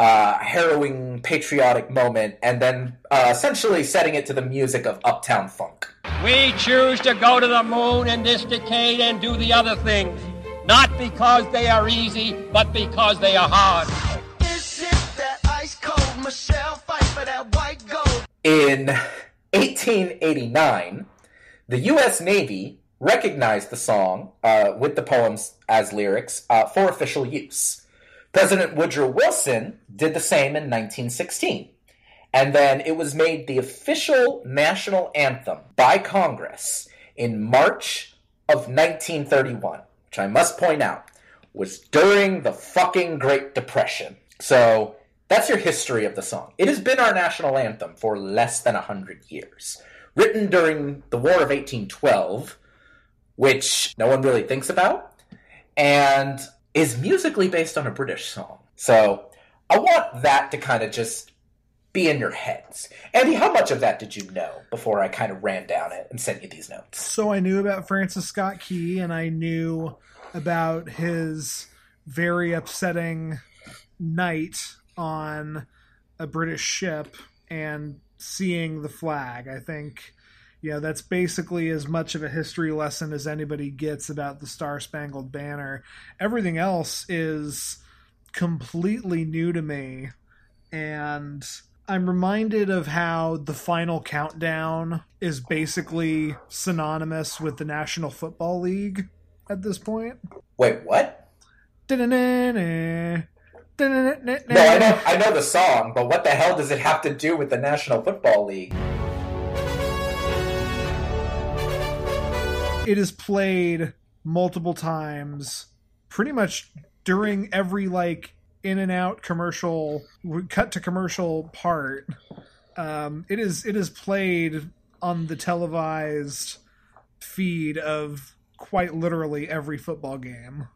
uh, harrowing patriotic moment, and then uh, essentially setting it to the music of Uptown Funk. We choose to go to the moon in this decade and do the other things, not because they are easy, but because they are hard. Is it that ice cold Michelle Pfeiffer that white gold? In 1889, the U.S. Navy recognized the song uh, with the poems as lyrics uh, for official use. President Woodrow Wilson did the same in 1916. And then it was made the official national anthem by Congress in March of 1931, which I must point out was during the fucking Great Depression. So that's your history of the song. It has been our national anthem for less than 100 years. Written during the War of 1812, which no one really thinks about, and is musically based on a British song. So I want that to kind of just be in your heads. Andy, how much of that did you know before I kind of ran down it and sent you these notes? So I knew about Francis Scott Key, and I knew about his very upsetting night on a British ship and seeing the flag. I think, you know, that's basically as much of a history lesson as anybody gets about the Star Spangled Banner. Everything else is completely new to me, and I'm reminded of how the final countdown is basically synonymous with the National Football League at this point. Wait, what? Da-na-na-na. Da-na-na-na-na. No, I know, I know the song, but what the hell does it have to do with the National Football League? It is played multiple times, pretty much during every like in and out commercial, cut to commercial part. Um, it is it is played on the televised feed of quite literally every football game.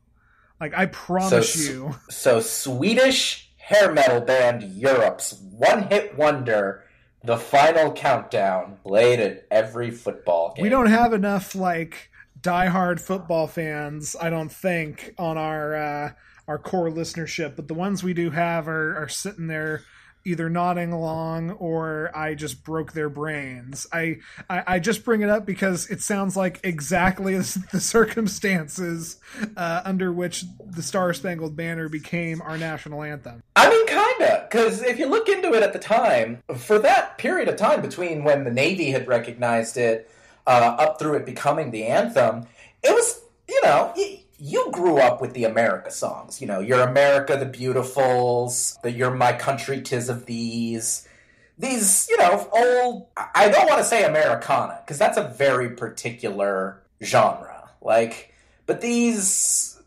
Like I promise So- you, So, Swedish hair metal band Europe's one hit wonder, The Final Countdown, played at every football game. we don't have enough like diehard football fans. I don't think on our uh, our core listenership, but the ones we do have are, are sitting there either nodding along or I just broke their brains. I, I I just bring it up because it sounds like exactly <laughs> the circumstances uh, under which the Star Spangled Banner became our national anthem. I mean, kinda, because if you look into it at the time, for that period of time between when the Navy had recognized it uh, up through it becoming the anthem, it was, you know, y- you grew up with the America songs. You know, You're America the Beautifuls, the You're My Country, Tis of These. These, you know, old, I don't want to say Americana, because that's a very particular genre. Like, but these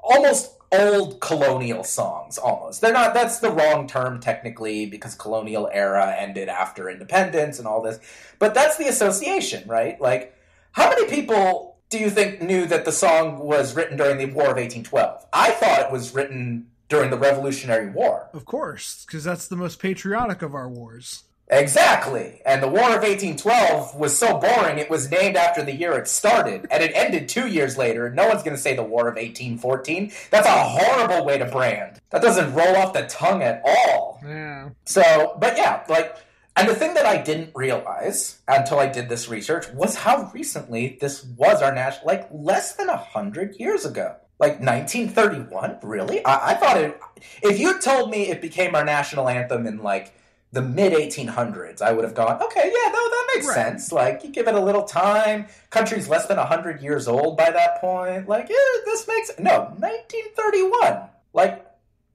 almost old colonial songs almost. They're not that's the wrong term technically because colonial era ended after independence and all this but that's the association right? Like how many people do you think knew that the song was written during the war of 1812 i thought it was written during the revolutionary war. Of course, because that's the most patriotic of our wars. Exactly. And the War of 1812 was so boring it was named after the year it started, and it ended two years later. No one's going to say the War of 1814. That's a horrible way to brand. That doesn't roll off the tongue at all. Yeah. So, but yeah, like, and the thing that I didn't realize until I did this research was how recently this was our national, like, less than a hundred years ago. Like 1931? Really? I, I thought it. If you told me it became our national anthem in like the mid 1800s, I would have gone, okay, yeah, no, that makes Right. sense. Like, you give it a little time. Country's less than 100 years old by that point. Like, yeah, this makes. No, 1931. Like,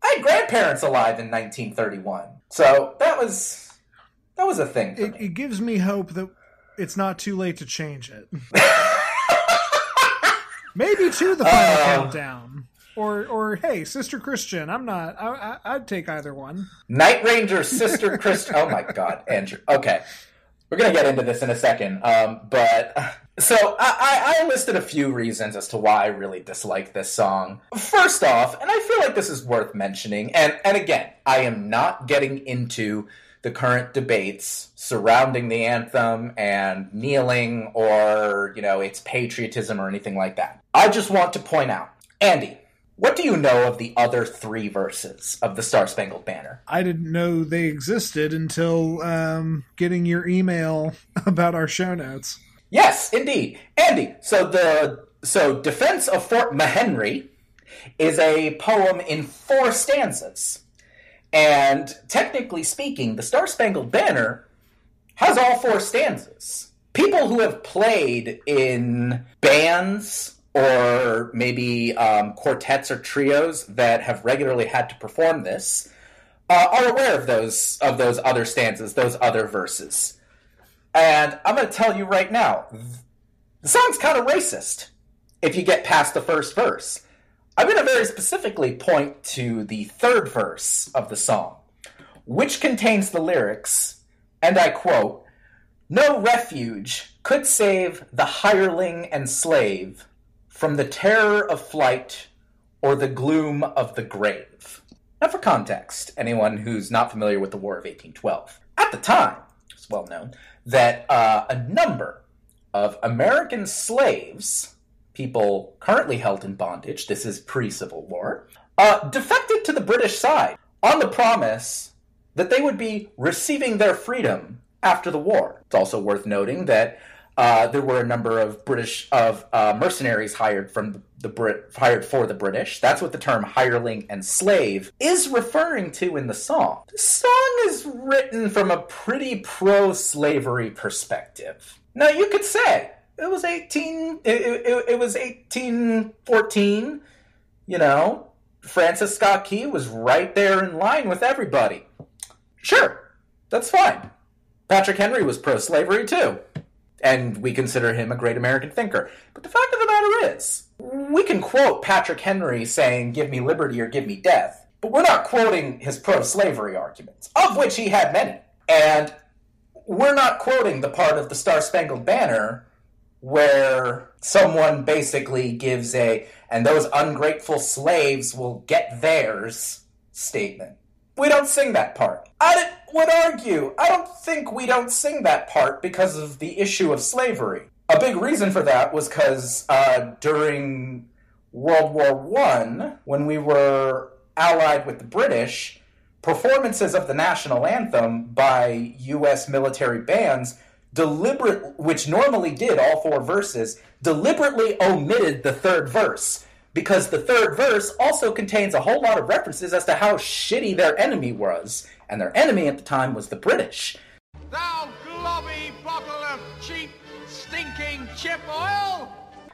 I had grandparents alive in 1931. So that was. That was a thing It, it gives me hope that it's not too late to change it. <laughs> Maybe to the final Um, countdown, or or hey, Sister Christian. I'm not. I, I, I'd take either one. Night Ranger, Sister <laughs> Christian. Oh my God, Andrew. Okay, we're gonna get into this in a second. Um, but so I, I, I listed a few reasons as to why I really dislike this song. First off, and I feel like this is worth mentioning, and and again, I am not getting into the current debates surrounding the anthem and kneeling or you know its patriotism or anything like that. I just want to point out, Andy, What do you know of the other three verses of the Star Spangled Banner? I didn't know they existed until um, getting your email <laughs> about our show notes. Yes, indeed. Andy, so the so Defense of Fort McHenry is a poem in four stanzas. And technically speaking, the Star Spangled Banner has all four stanzas. People who have played in bands or maybe um, quartets or trios that have regularly had to perform this uh, are aware of those of those other stanzas, those other verses. And I'm going to tell you right now, the song's kind of racist if you get past the first verse. I'm going to very specifically point to the third verse of the song, which contains the lyrics, and I quote, No refuge could save the hireling and slave from the terror of flight or the gloom of the grave. Now, for context, anyone who's not familiar with the War of 1812, at the time, it's well known that uh, a number of American slaves, people currently held in bondage, this is pre Civil War, uh, defected to the British side on the promise that they would be receiving their freedom after the war. It's also worth noting that uh, there were a number of British of uh, mercenaries hired from the, Brit hired for the British. That's what the term hireling and slave is referring to in the song. The song is written from a pretty pro-slavery perspective. Now you could say it was eighteen. It, it, it was eighteen fourteen. You know, Francis Scott Key was right there in line with everybody. Sure, that's fine. Patrick Henry was pro-slavery too and we consider him a great American thinker. But the fact of the matter is, we can quote Patrick Henry saying, Give me liberty or give me death, but we're not quoting his pro slavery arguments, of which he had many. And we're not quoting the part of the Star Spangled Banner where someone basically gives a, and those ungrateful slaves will get theirs statement. We don't sing that part. I would argue, I don't think we don't sing that part because of the issue of slavery. A big reason for that was because uh, during World War One, when we were allied with the British, performances of the national anthem by U.S. military bands deliberate, which normally did all four verses, deliberately omitted the third verse because the third verse also contains a whole lot of references as to how shitty their enemy was, and their enemy at the time was the British. Thou globby bottle of cheap, stinking chip oil!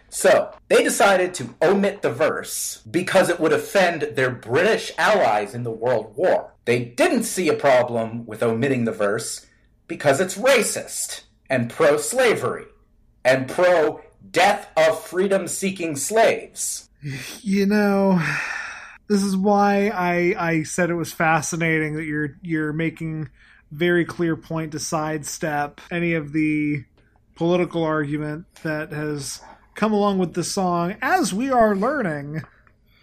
So, they decided to omit the verse because it would offend their British allies in the World War. They didn't see a problem with omitting the verse because it's racist and pro slavery and pro death of freedom seeking slaves. You know, this is why I I said it was fascinating that you're you're making very clear point to sidestep any of the political argument that has come along with the song as we are learning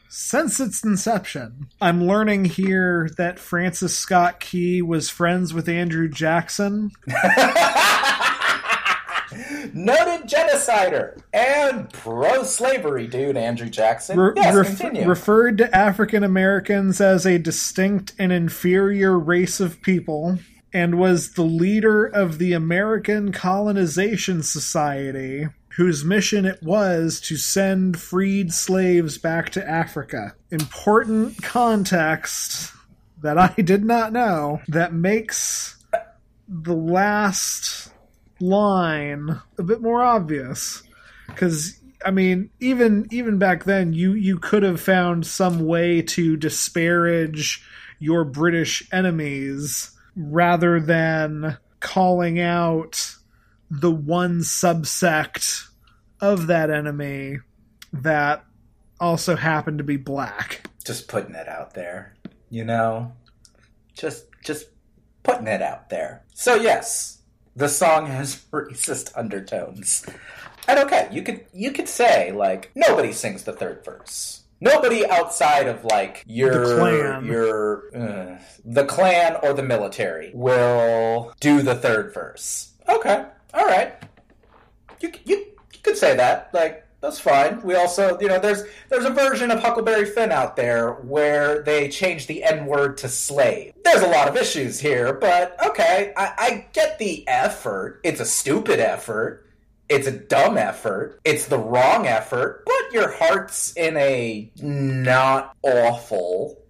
since its inception. I'm learning here that Francis Scott Key was friends with Andrew Jackson. <laughs> Noted genocider and pro slavery dude, Andrew Jackson. Re- yes, ref- referred to African Americans as a distinct and inferior race of people, and was the leader of the American Colonization Society, whose mission it was to send freed slaves back to Africa. Important context that I did not know that makes the last line a bit more obvious because I mean, even even back then, you you could have found some way to disparage your British enemies rather than calling out the one subsect of that enemy that also happened to be black. just putting it out there, you know, just just putting it out there. So yes, the song has <laughs> racist undertones, and okay, you could you could say like nobody sings the third verse. Nobody outside of like your The Klan. your uh, the Klan or the military will do the third verse. Okay, all right, you you, you could say that like That's fine. We also, you know, there's there's a version of Huckleberry Finn out there where they change the N word to slave. There's a lot of issues here, but okay, I, I get the effort. It's a stupid effort. It's a dumb effort. It's the wrong effort, but your heart's in a not awful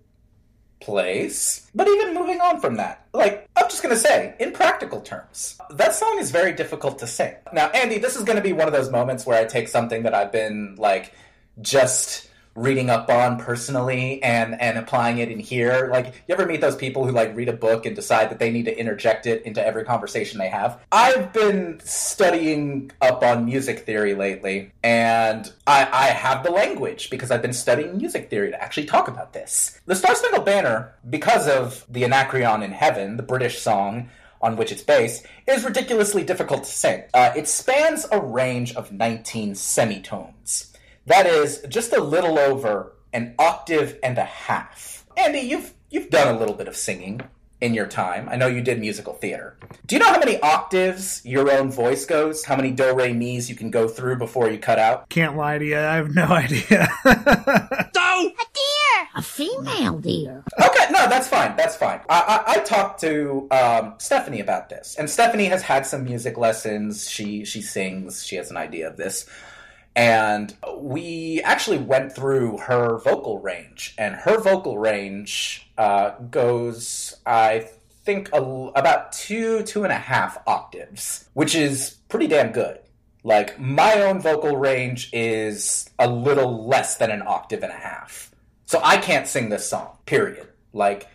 place. But even moving on from that, like, I'm just gonna say, in practical terms, that song is very difficult to sing. Now, Andy, this is gonna be one of those moments where I take something that I've been, like, just reading up on personally and and applying it in here like you ever meet those people who like read a book and decide that they need to interject it into every conversation they have i've been studying up on music theory lately and i i have the language because i've been studying music theory to actually talk about this the star spangled banner because of the anacreon in heaven the british song on which it's based, is ridiculously difficult to sing. Uh, it spans a range of 19 semitones. That is just a little over an octave and a half. Andy, you've you've done a little bit of singing in your time. I know you did musical theater. Do you know how many octaves your own voice goes? How many do re mi's you can go through before you cut out? Can't lie to you. I have no <laughs> idea. No. A deer. A female deer. Okay, no, that's fine. That's fine. I, I, I talked to um, Stephanie about this, and Stephanie has had some music lessons. She she sings. She has an idea of this, and we actually went through her vocal range, and her vocal range uh, goes, I think, a, about two two and a half octaves, which is pretty damn good. Like my own vocal range is a little less than an octave and a half. So I can't sing this song, period. Like,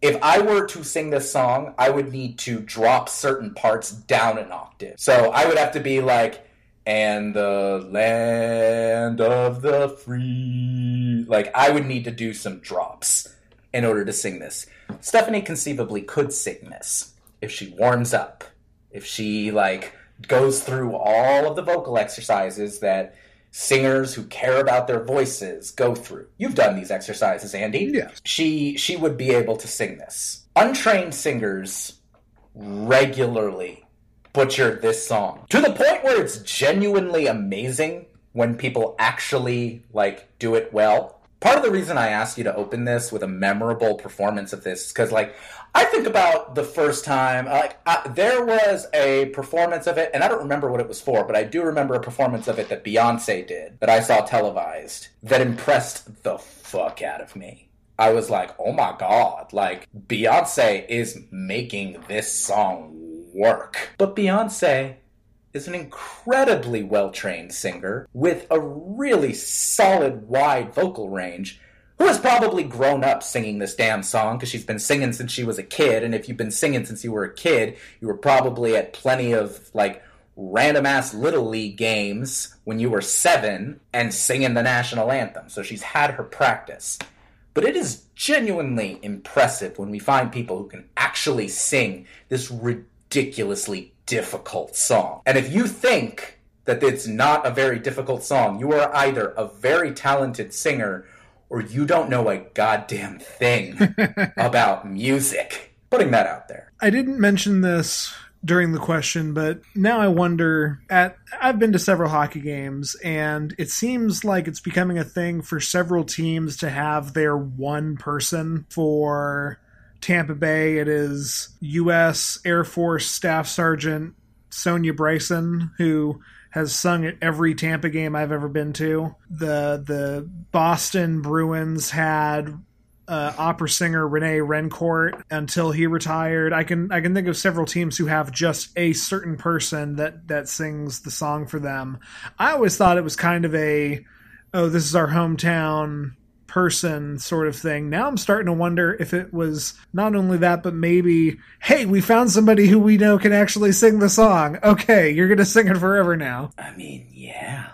if I were to sing this song, I would need to drop certain parts down an octave. So I would have to be like, and the land of the free. Like, I would need to do some drops in order to sing this. Stephanie conceivably could sing this if she warms up, if she, like, goes through all of the vocal exercises that singers who care about their voices go through. You've done these exercises, Andy. Yes. She she would be able to sing this. Untrained singers regularly butcher this song to the point where it's genuinely amazing when people actually like do it well. Part of the reason I asked you to open this with a memorable performance of this is because, like, I think about the first time, like, uh, there was a performance of it, and I don't remember what it was for, but I do remember a performance of it that Beyonce did that I saw televised that impressed the fuck out of me. I was like, oh my god, like, Beyonce is making this song work. But Beyonce is an incredibly well trained singer with a really solid, wide vocal range. Who has probably grown up singing this damn song because she's been singing since she was a kid. And if you've been singing since you were a kid, you were probably at plenty of like random ass little league games when you were seven and singing the national anthem. So she's had her practice. But it is genuinely impressive when we find people who can actually sing this ridiculously difficult song. And if you think that it's not a very difficult song, you are either a very talented singer or you don't know a goddamn thing <laughs> about music. Putting that out there. I didn't mention this during the question, but now I wonder at I've been to several hockey games and it seems like it's becoming a thing for several teams to have their one person for Tampa Bay it is US Air Force Staff Sergeant Sonya Bryson who has sung at every Tampa game I've ever been to. The the Boston Bruins had uh, opera singer Rene Rancourt until he retired. I can I can think of several teams who have just a certain person that that sings the song for them. I always thought it was kind of a oh this is our hometown person sort of thing. Now I'm starting to wonder if it was not only that, but maybe, hey, we found somebody who we know can actually sing the song. Okay, you're going to sing it forever now. I mean, yeah.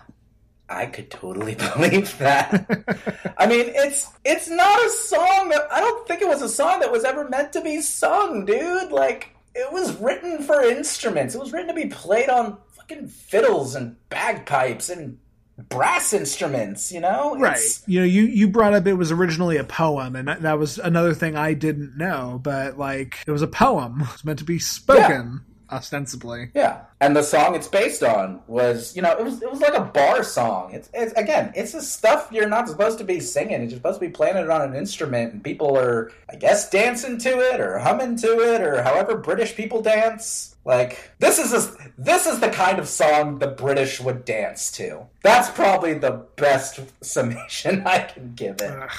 I could totally <laughs> believe that. I mean, it's it's not a song that I don't think it was a song that was ever meant to be sung, dude. Like it was written for instruments. It was written to be played on fucking fiddles and bagpipes and brass instruments, you know? Right. It's- You know, you you brought up it was originally a poem, and that, that was another thing I didn't know. But like, it was a poem. It was meant to be spoken. ostensibly. Yeah, and the song it's based on was, you know, it was it was like a bar song. It's, it's again, it's the stuff you're not supposed to be singing. You're supposed to be playing it on an instrument, and people are, I guess, dancing to it or humming to it or however British people dance. Like this is a, this is the kind of song the British would dance to. That's probably the best summation <laughs> I can give it.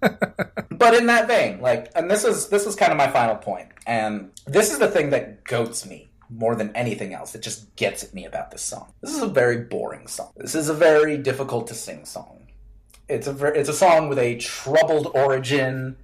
<laughs> but in that vein, like, and this is this is kind of my final point, and this is the thing that goats me more than anything else. It just gets at me about this song. This is a very boring song. This is a very difficult to sing song. It's a ver- it's a song with a troubled origin,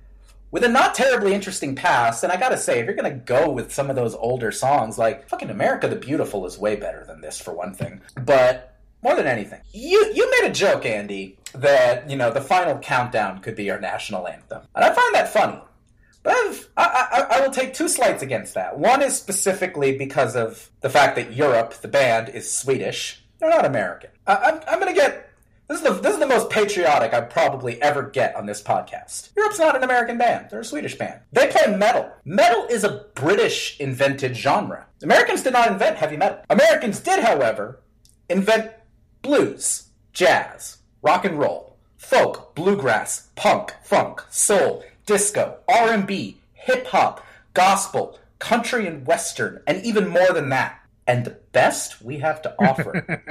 with a not terribly interesting past. And I gotta say, if you're gonna go with some of those older songs, like fucking America the Beautiful is way better than this for one thing. But more than anything, you you made a joke, Andy, that you know the final countdown could be our national anthem, and I find that funny. But I've, I, I, I will take two slights against that. One is specifically because of the fact that Europe, the band, is Swedish. They're not American. I, I'm, I'm going to get this is the this is the most patriotic I probably ever get on this podcast. Europe's not an American band; they're a Swedish band. They play metal. Metal is a British invented genre. Americans did not invent heavy metal. Americans did, however, invent blues, jazz, rock and roll, folk, bluegrass, punk, funk, soul, disco, R&B, hip hop, gospel, country and western, and even more than that. And the best we have to offer,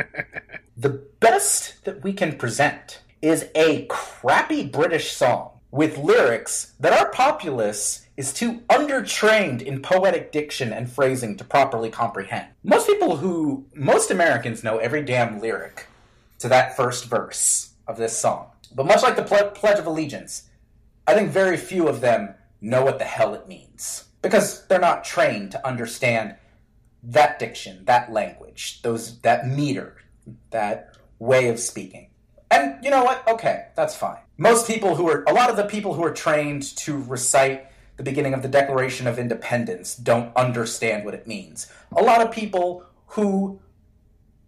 <laughs> the best that we can present is a crappy British song with lyrics that our populace is too undertrained in poetic diction and phrasing to properly comprehend. Most people who, most Americans know every damn lyric to that first verse of this song. But much like the Ple- Pledge of Allegiance, I think very few of them know what the hell it means because they're not trained to understand that diction, that language, those that meter, that way of speaking. And you know what? Okay, that's fine. Most people who are a lot of the people who are trained to recite the beginning of the Declaration of Independence don't understand what it means. A lot of people who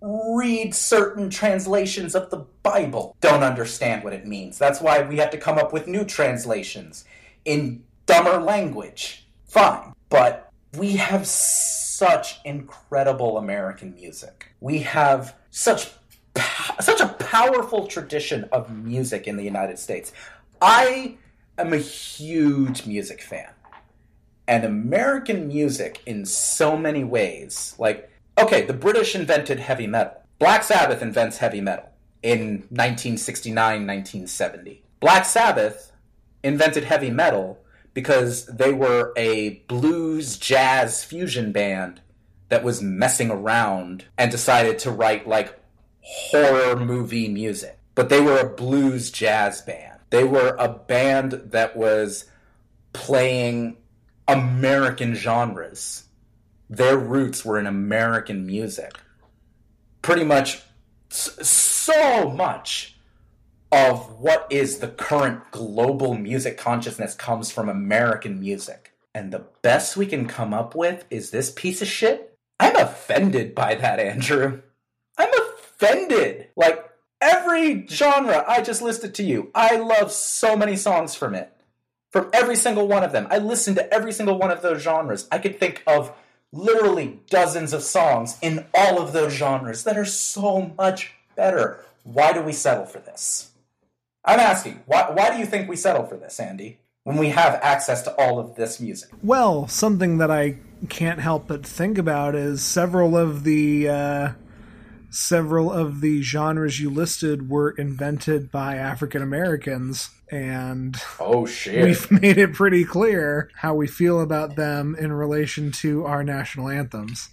read certain translations of the Bible don't understand what it means. That's why we have to come up with new translations in dumber language. Fine. But we have such incredible American music. We have such such a powerful tradition of music in the United States. I am a huge music fan. And American music in so many ways, like okay, the British invented heavy metal. Black Sabbath invents heavy metal in 1969, 1970. Black Sabbath invented heavy metal because they were a blues jazz fusion band that was messing around and decided to write like horror movie music. But they were a blues jazz band. They were a band that was playing American genres their roots were in American music. Pretty much so much of what is the current global music consciousness comes from American music. And the best we can come up with is this piece of shit. I'm offended by that, Andrew. I'm offended. Like every genre I just listed to you, I love so many songs from it. From every single one of them. I listen to every single one of those genres. I could think of literally dozens of songs in all of those genres that are so much better. Why do we settle for this? I'm asking, why, why do you think we settle for this, Andy, when we have access to all of this music? Well, something that I can't help but think about is several of the uh, several of the genres you listed were invented by African Americans and oh shit. we've <laughs> made it pretty clear how we feel about them in relation to our national anthems.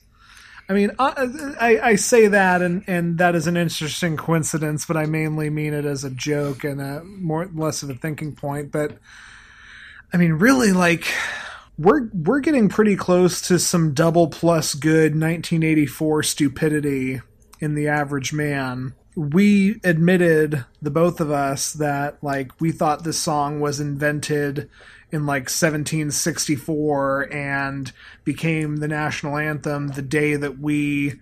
I mean I, I, I, say that and, and that is an interesting coincidence but i mainly mean it as a joke and a more less of a thinking point but i mean really like we're we're getting pretty close to some double plus good 1984 stupidity in the average man. We admitted the both of us that like we thought this song was invented in like 1764 and became the national anthem the day that we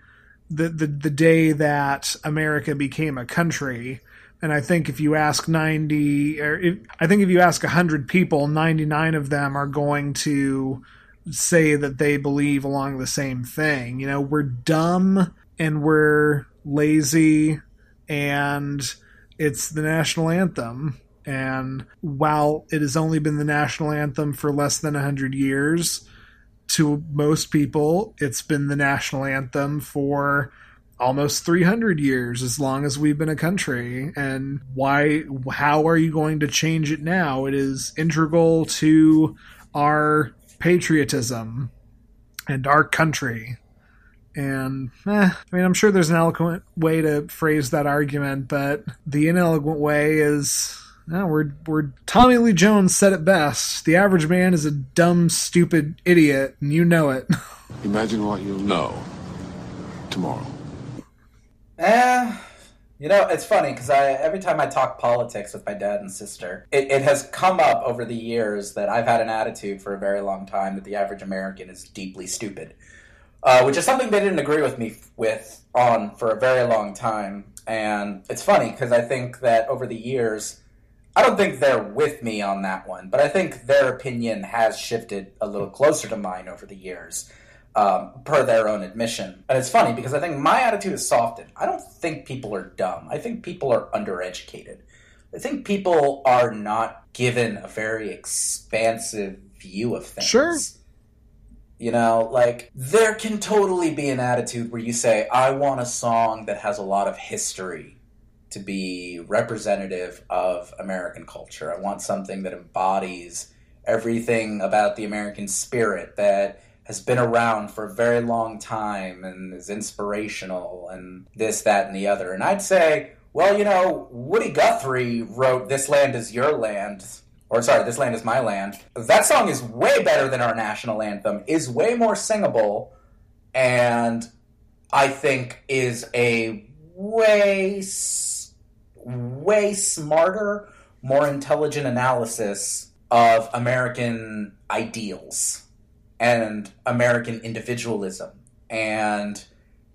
the the, the day that America became a country and I think if you ask 90 or if, I think if you ask 100 people 99 of them are going to say that they believe along the same thing. You know, we're dumb and we're lazy and it's the national anthem. And while it has only been the national anthem for less than 100 years, to most people, it's been the national anthem for almost 300 years as long as we've been a country and why how are you going to change it now it is integral to our patriotism and our country and eh, I mean, I'm sure there's an eloquent way to phrase that argument, but the inelegant way is no, we're we're Tommy Lee Jones said it best. The average man is a dumb, stupid idiot, and you know it. <laughs> Imagine what you'll know tomorrow. Eh, you know, it's funny because I every time I talk politics with my dad and sister, it, it has come up over the years that I've had an attitude for a very long time that the average American is deeply stupid, uh, which is something they didn't agree with me with on for a very long time. And it's funny because I think that over the years, I don't think they're with me on that one, but I think their opinion has shifted a little closer to mine over the years um, per their own admission. And it's funny because I think my attitude is softened. I don't think people are dumb. I think people are undereducated. I think people are not given a very expansive view of things. Sure. You know, like there can totally be an attitude where you say, I want a song that has a lot of history to be representative of American culture. I want something that embodies everything about the American spirit that has been around for a very long time and is inspirational and this, that, and the other. And I'd say, well, you know, Woody Guthrie wrote This Land Is Your Land, or sorry, This Land Is My Land. That song is way better than our national anthem, is way more singable, and I think is a way, way smarter, more intelligent analysis of American ideals and American individualism and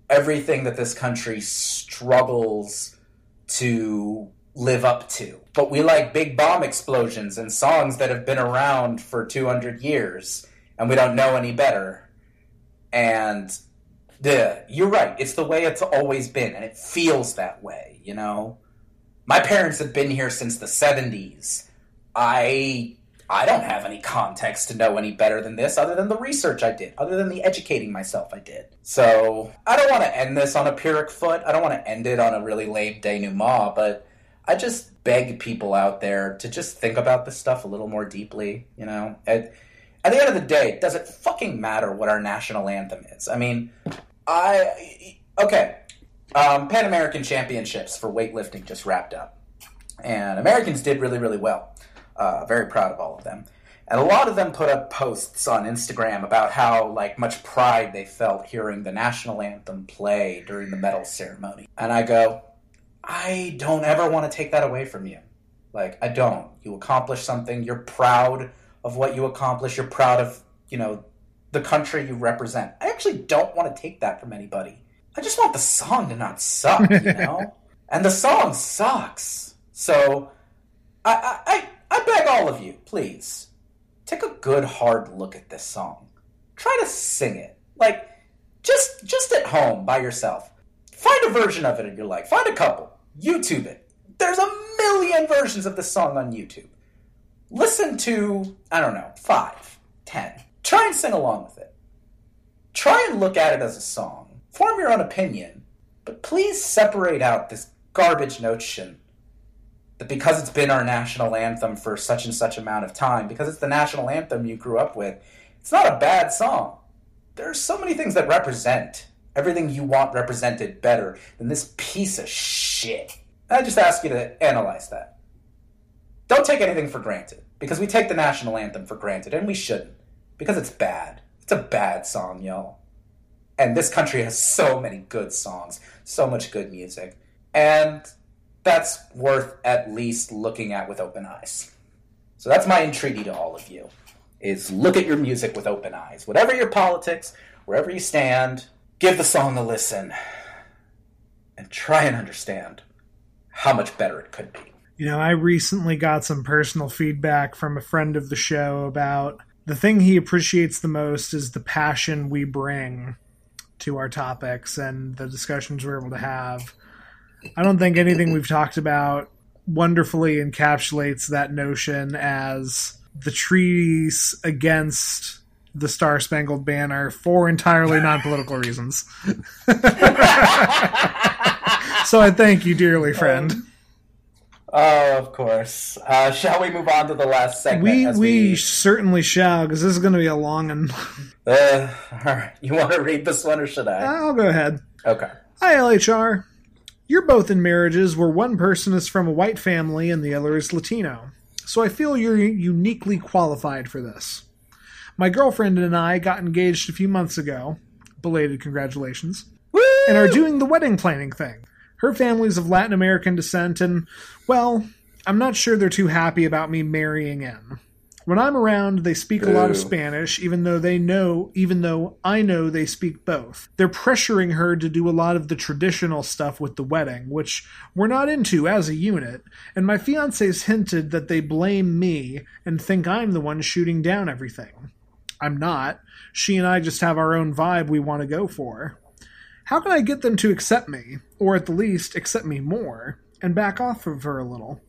everything that this country struggles to live up to. But we like big bomb explosions and songs that have been around for 200 years and we don't know any better. And the, you're right, it's the way it's always been and it feels that way, you know? My parents have been here since the 70s. I I don't have any context to know any better than this, other than the research I did, other than the educating myself I did. So I don't want to end this on a Pyrrhic foot. I don't want to end it on a really lame denouement, but I just beg people out there to just think about this stuff a little more deeply. You know, at, at the end of the day, does it fucking matter what our national anthem is. I mean, I okay. Um, Pan American Championships for weightlifting just wrapped up, and Americans did really, really well. Uh, very proud of all of them. And a lot of them put up posts on Instagram about how like much pride they felt hearing the national anthem play during the medal ceremony. And I go, I don't ever want to take that away from you. Like I don't. You accomplish something, you're proud of what you accomplish, you're proud of, you know, the country you represent. I actually don't want to take that from anybody. I just want the song to not suck, you <laughs> know? and the song sucks. So I, I, I I beg all of you, please, take a good hard look at this song. Try to sing it. Like, just just at home by yourself. Find a version of it you like. Find a couple. YouTube it. There's a million versions of this song on YouTube. Listen to, I don't know, five, ten. Try and sing along with it. Try and look at it as a song. Form your own opinion. But please separate out this garbage notion that because it's been our national anthem for such and such amount of time, because it's the national anthem you grew up with, it's not a bad song. There are so many things that represent everything you want represented better than this piece of shit. I just ask you to analyze that. Don't take anything for granted, because we take the national anthem for granted, and we shouldn't, because it's bad. It's a bad song, y'all. And this country has so many good songs, so much good music. And that's worth at least looking at with open eyes. So that's my entreaty to all of you is look at your music with open eyes. Whatever your politics, wherever you stand, give the song a listen and try and understand how much better it could be. You know, I recently got some personal feedback from a friend of the show about the thing he appreciates the most is the passion we bring to our topics and the discussions we're able to have. I don't think anything we've talked about wonderfully encapsulates that notion as the treaties against the Star Spangled Banner for entirely non political reasons. <laughs> so I thank you dearly, friend. Oh, of course. Uh, shall we move on to the last segment? We, as we certainly shall, because this is going to be a long one. Uh, <laughs> all right. You want to read this one, or should I? I'll go ahead. Okay. Hi, LHR. You're both in marriages where one person is from a white family and the other is Latino. So I feel you're uniquely qualified for this. My girlfriend and I got engaged a few months ago. Belated congratulations. And are doing the wedding planning thing. Her family's of Latin American descent, and, well, I'm not sure they're too happy about me marrying in. When I'm around, they speak a lot of Spanish, even though they know, even though I know they speak both. They're pressuring her to do a lot of the traditional stuff with the wedding, which we're not into as a unit, and my fiance's hinted that they blame me and think I'm the one shooting down everything. I'm not. She and I just have our own vibe we want to go for. How can I get them to accept me, or at the least accept me more, and back off of her a little?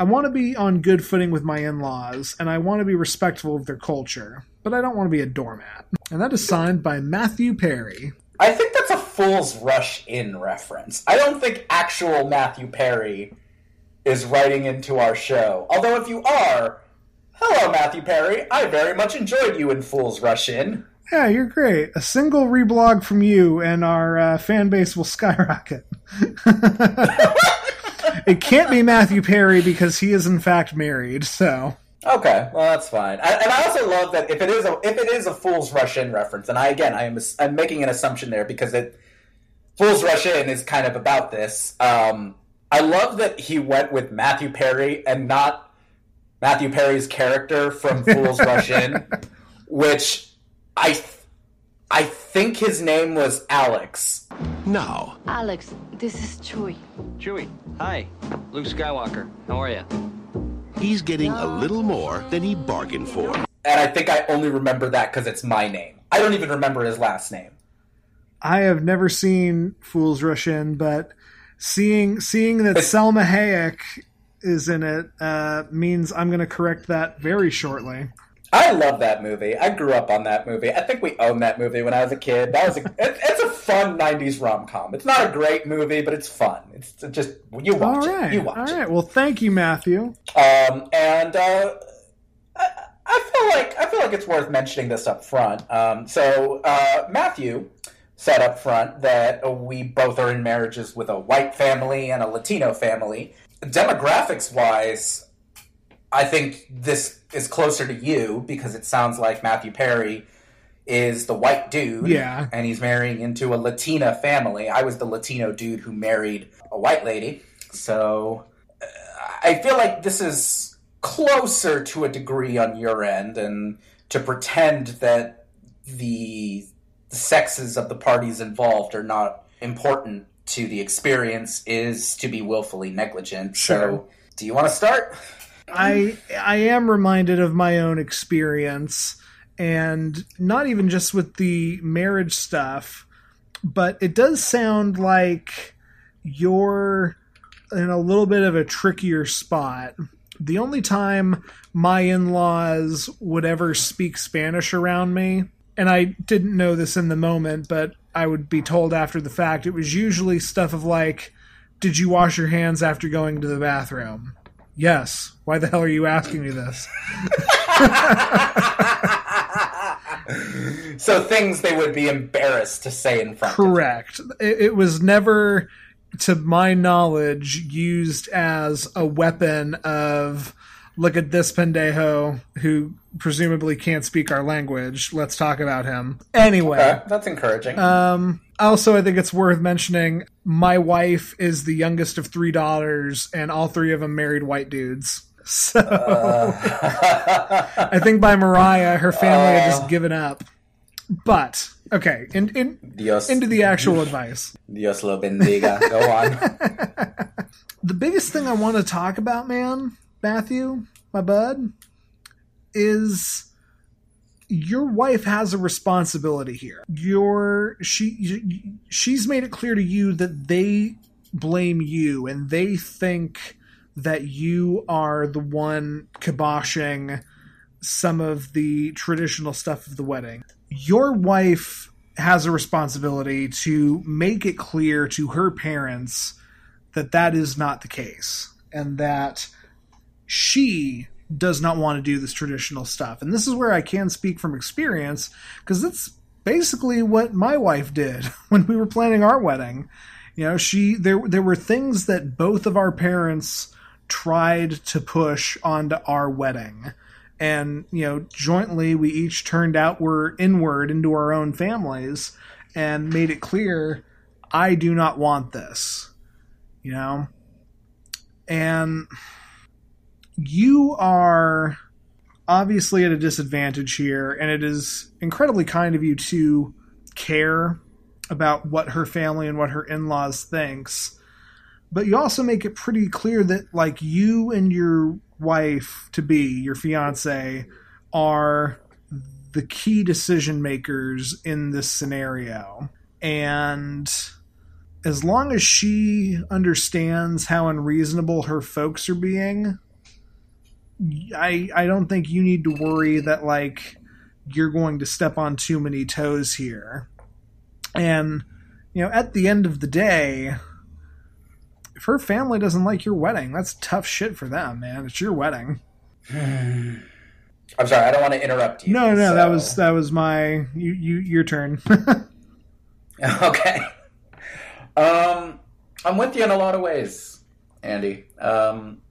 I want to be on good footing with my in laws, and I want to be respectful of their culture, but I don't want to be a doormat. And that is signed by Matthew Perry. I think that's a Fool's Rush In reference. I don't think actual Matthew Perry is writing into our show. Although, if you are, hello, Matthew Perry. I very much enjoyed you in Fool's Rush In. Yeah, you're great. A single reblog from you, and our uh, fan base will skyrocket. <laughs> <laughs> it can't be Matthew Perry because he is in fact married. So Okay, well that's fine. I, and I also love that if it is a if it is a Fool's Rush In reference, and I again I am I'm making an assumption there because it Fool's Rush In is kind of about this. Um, I love that he went with Matthew Perry and not Matthew Perry's character from Fool's Rush In, <laughs> which I I think his name was Alex. No. Alex, this is Chewie. Chewie, hi. Luke Skywalker. How are you? He's getting a little more than he bargained for. And I think I only remember that because it's my name. I don't even remember his last name. I have never seen Fools Rush In, but seeing seeing that Salma Hayek is in it uh, means I'm going to correct that very shortly. I love that movie. I grew up on that movie. I think we owned that movie when I was a kid. That was a, <laughs> it, it's a fun '90s rom com. It's not a great movie, but it's fun. It's just you watch All right, it. You watch all right. Well, thank you, Matthew. Um, and uh, I, I feel like I feel like it's worth mentioning this up front. Um, so uh, Matthew said up front that we both are in marriages with a white family and a Latino family. Demographics wise, I think this is closer to you because it sounds like Matthew Perry is the white dude. Yeah. And he's marrying into a Latina family. I was the Latino dude who married a white lady. So uh, I feel like this is closer to a degree on your end and to pretend that the sexes of the parties involved are not important to the experience is to be willfully negligent. Sure. So do you want to start? I I am reminded of my own experience, and not even just with the marriage stuff, but it does sound like you're in a little bit of a trickier spot. The only time my in laws would ever speak Spanish around me, and I didn't know this in the moment, but I would be told after the fact, it was usually stuff of like, Did you wash your hands after going to the bathroom? Yes. Why the hell are you asking me this? <laughs> so things they would be embarrassed to say in front of Correct. It, it was never, to my knowledge, used as a weapon of look at this pendejo who presumably can't speak our language. Let's talk about him. Anyway, Okay, that's encouraging. um, also, I think it's worth mentioning my wife is the youngest of three daughters, and all three of them married white dudes. <laughs> So I think by Mariah, her family had just given up. But okay, in, in, Dios, into the actual advice. Dios lo bendiga. Go on. <laughs> The biggest thing I want to talk about, man, Matthew, my bud, is your wife has a responsibility here. Your she she's made it clear to you that they blame you and they think that you are the one kiboshing some of the traditional stuff of the wedding. Your wife has a responsibility to make it clear to her parents that that is not the case and that she does not want to do this traditional stuff. And this is where I can speak from experience because it's basically what my wife did <laughs> when we were planning our wedding. You know, she there there were things that both of our parents tried to push onto our wedding. And, you know, jointly we each turned outward inward into our own families and made it clear I do not want this. You know? And you are obviously at a disadvantage here, and it is incredibly kind of you to care about what her family and what her in laws thinks. But you also make it pretty clear that, like, you and your wife to be, your fiance, are the key decision makers in this scenario. And as long as she understands how unreasonable her folks are being, I I don't think you need to worry that like you're going to step on too many toes here. And you know, at the end of the day, if her family doesn't like your wedding, that's tough shit for them, man. It's your wedding. <sighs> I'm sorry, I don't want to interrupt you. No, no, so- that was that was my you you your turn. <laughs> okay. Um, I'm with you in a lot of ways, Andy. Um,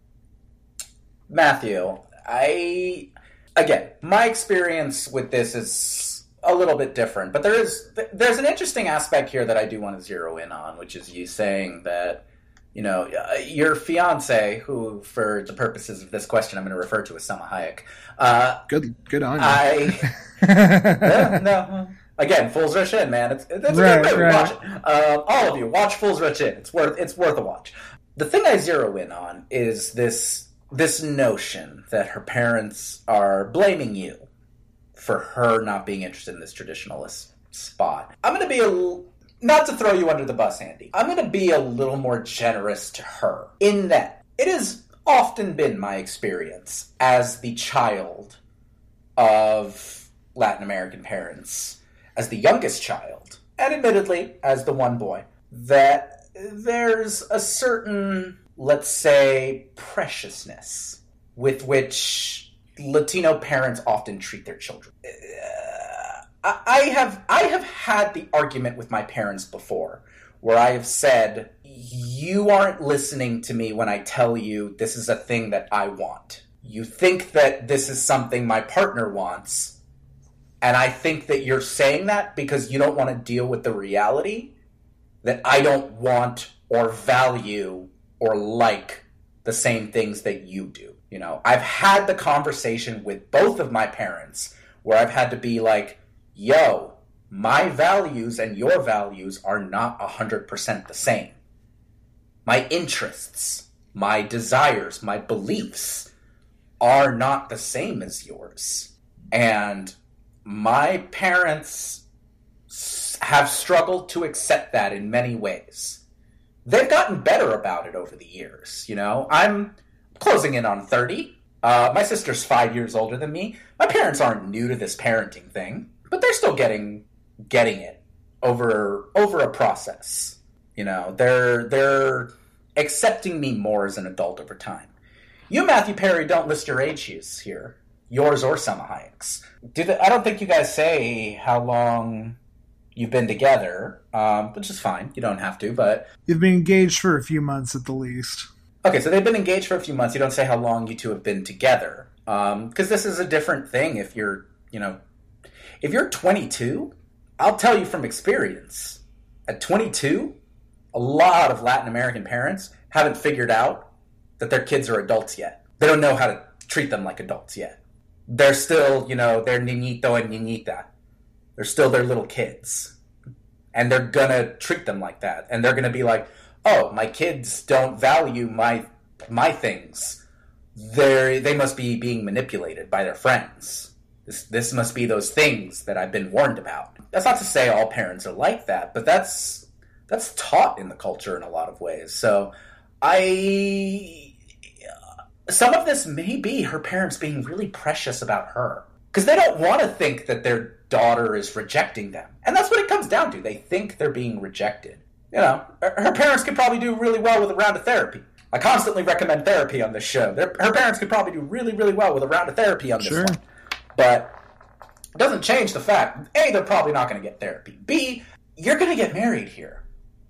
Matthew, I again, my experience with this is a little bit different, but there is there's an interesting aspect here that I do want to zero in on, which is you saying that you know uh, your fiance, who for the purposes of this question I'm going to refer to as Salma Hayek. Uh, good, good on you. I <laughs> yeah, no. Again, Fools Rush In, man. It's, it's a Right, good movie. right. Watch it. Um, all of you, watch Fools Rush In. It's worth it's worth a watch. The thing I zero in on is this this notion that her parents are blaming you for her not being interested in this traditionalist spot. I'm going to be a l- not to throw you under the bus, Andy. I'm going to be a little more generous to her in that it has often been my experience as the child of Latin American parents, as the youngest child, and admittedly as the one boy, that there's a certain, let's say, preciousness with which Latino parents often treat their children. Uh, I have I have had the argument with my parents before, where I have said, "You aren't listening to me when I tell you this is a thing that I want. You think that this is something my partner wants, and I think that you're saying that because you don't want to deal with the reality that I don't want or value or like the same things that you do. You know, I've had the conversation with both of my parents where I've had to be like, yo, my values and your values are not 100% the same. My interests, my desires, my beliefs are not the same as yours. And my parents have struggled to accept that in many ways. They've gotten better about it over the years, you know. I'm closing in on 30. Uh, my sister's five years older than me. My parents aren't new to this parenting thing, but they're still getting getting it over over a process. You know, they're they're accepting me more as an adult over time. You, Matthew Perry, don't list your ages here, yours or Salma Hayek's. Do I don't think you guys say how long you've been together, um, which is fine. You don't have to, but You've been engaged for a few months at the least. Okay, so they've been engaged for a few months. You don't say how long you two have been together, because this is a different thing. If you're, you know, if you're 22, I'll tell you from experience. At 22, a lot of Latin American parents haven't figured out that their kids are adults yet. They don't know how to treat them like adults yet. They're still, you know, they're niñito and niñita. They're still their little kids, and they're gonna treat them like that. And they're gonna be like, oh, my kids don't value my my things. They they must be being manipulated by their friends. This, this must be those things that I've been warned about. That's not to say all parents are like that, but that's that's taught in the culture in a lot of ways. So I some of this may be her parents being really precious about her because they don't want to think that their daughter is rejecting them. And that's what it comes down to. They think they're being rejected. You know, her parents could probably do really well with a round of therapy. I constantly recommend therapy on this show. Their, her parents could probably do really, really well with a round of therapy on this Sure. one. But it doesn't change the fact A, they're probably not going to get therapy. B, you're going to get married here.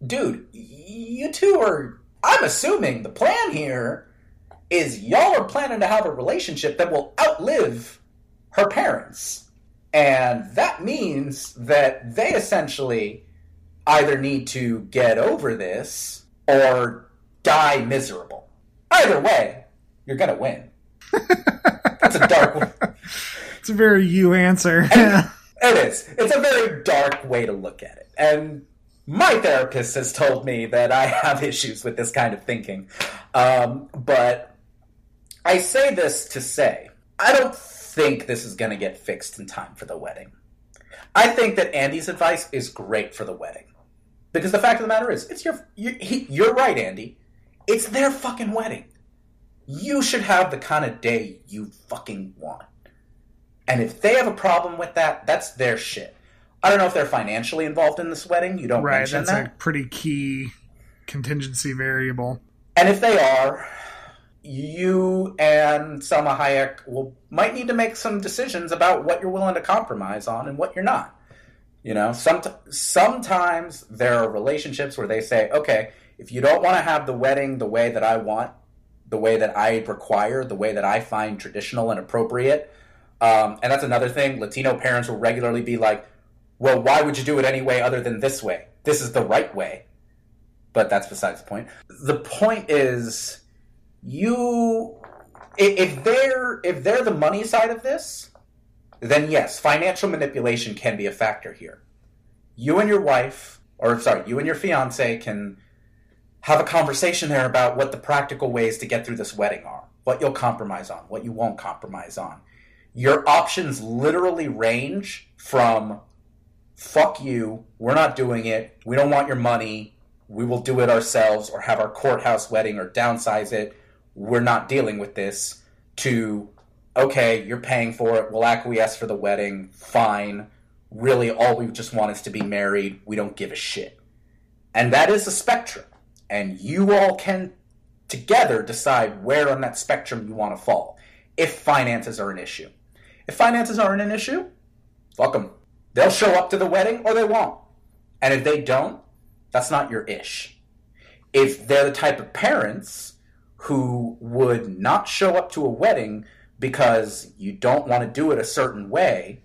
Dude, you two are. I'm assuming the plan here is y'all are planning to have a relationship that will outlive her parents. And that means that they essentially either need to get over this or die miserable. Either way, you're going to win. <laughs> That's a dark one. It's a very you answer. <laughs> It is. It's a very dark way to look at it. And my therapist has told me that I have issues with this kind of thinking. Um, but I say this to say, I don't think this is going to get fixed in time for the wedding. I think that Andy's advice is great for the wedding. Because the fact of the matter is, it's your, you, he, you're right, Andy. It's their fucking wedding. You should have the kind of day you fucking want. And if they have a problem with that, that's their shit. I don't know if they're financially involved in this wedding. You don't right, mention that's that. a pretty key contingency variable. And if they are, you and Salma Hayek will might need to make some decisions about what you're willing to compromise on and what you're not. You know, some, sometimes there are relationships where they say, okay, if you don't want to have the wedding the way that I want, the way that I require, the way that I find traditional and appropriate, um, and that's another thing. Latino parents will regularly be like, well, why would you do it any way other than this way? This is the right way. But that's besides the point. The point is, you, if they're if they're the money side of this, then yes, financial manipulation can be a factor here. You and your wife, or sorry, you and your fiance can have a conversation there about what the practical ways to get through this wedding are, what you'll compromise on, what you won't compromise on. Your options literally range from fuck you, we're not doing it, we don't want your money, we will do it ourselves or have our courthouse wedding or downsize it, we're not dealing with this, to okay, you're paying for it, we'll acquiesce for the wedding, fine. Really, all we just want is to be married, we don't give a shit. And that is a spectrum. And you all can together decide where on that spectrum you want to fall if finances are an issue. If finances aren't an issue, fuck them. They'll show up to the wedding or they won't. And if they don't, that's not your ish. If they're the type of parents who would not show up to a wedding because you don't want to do it a certain way,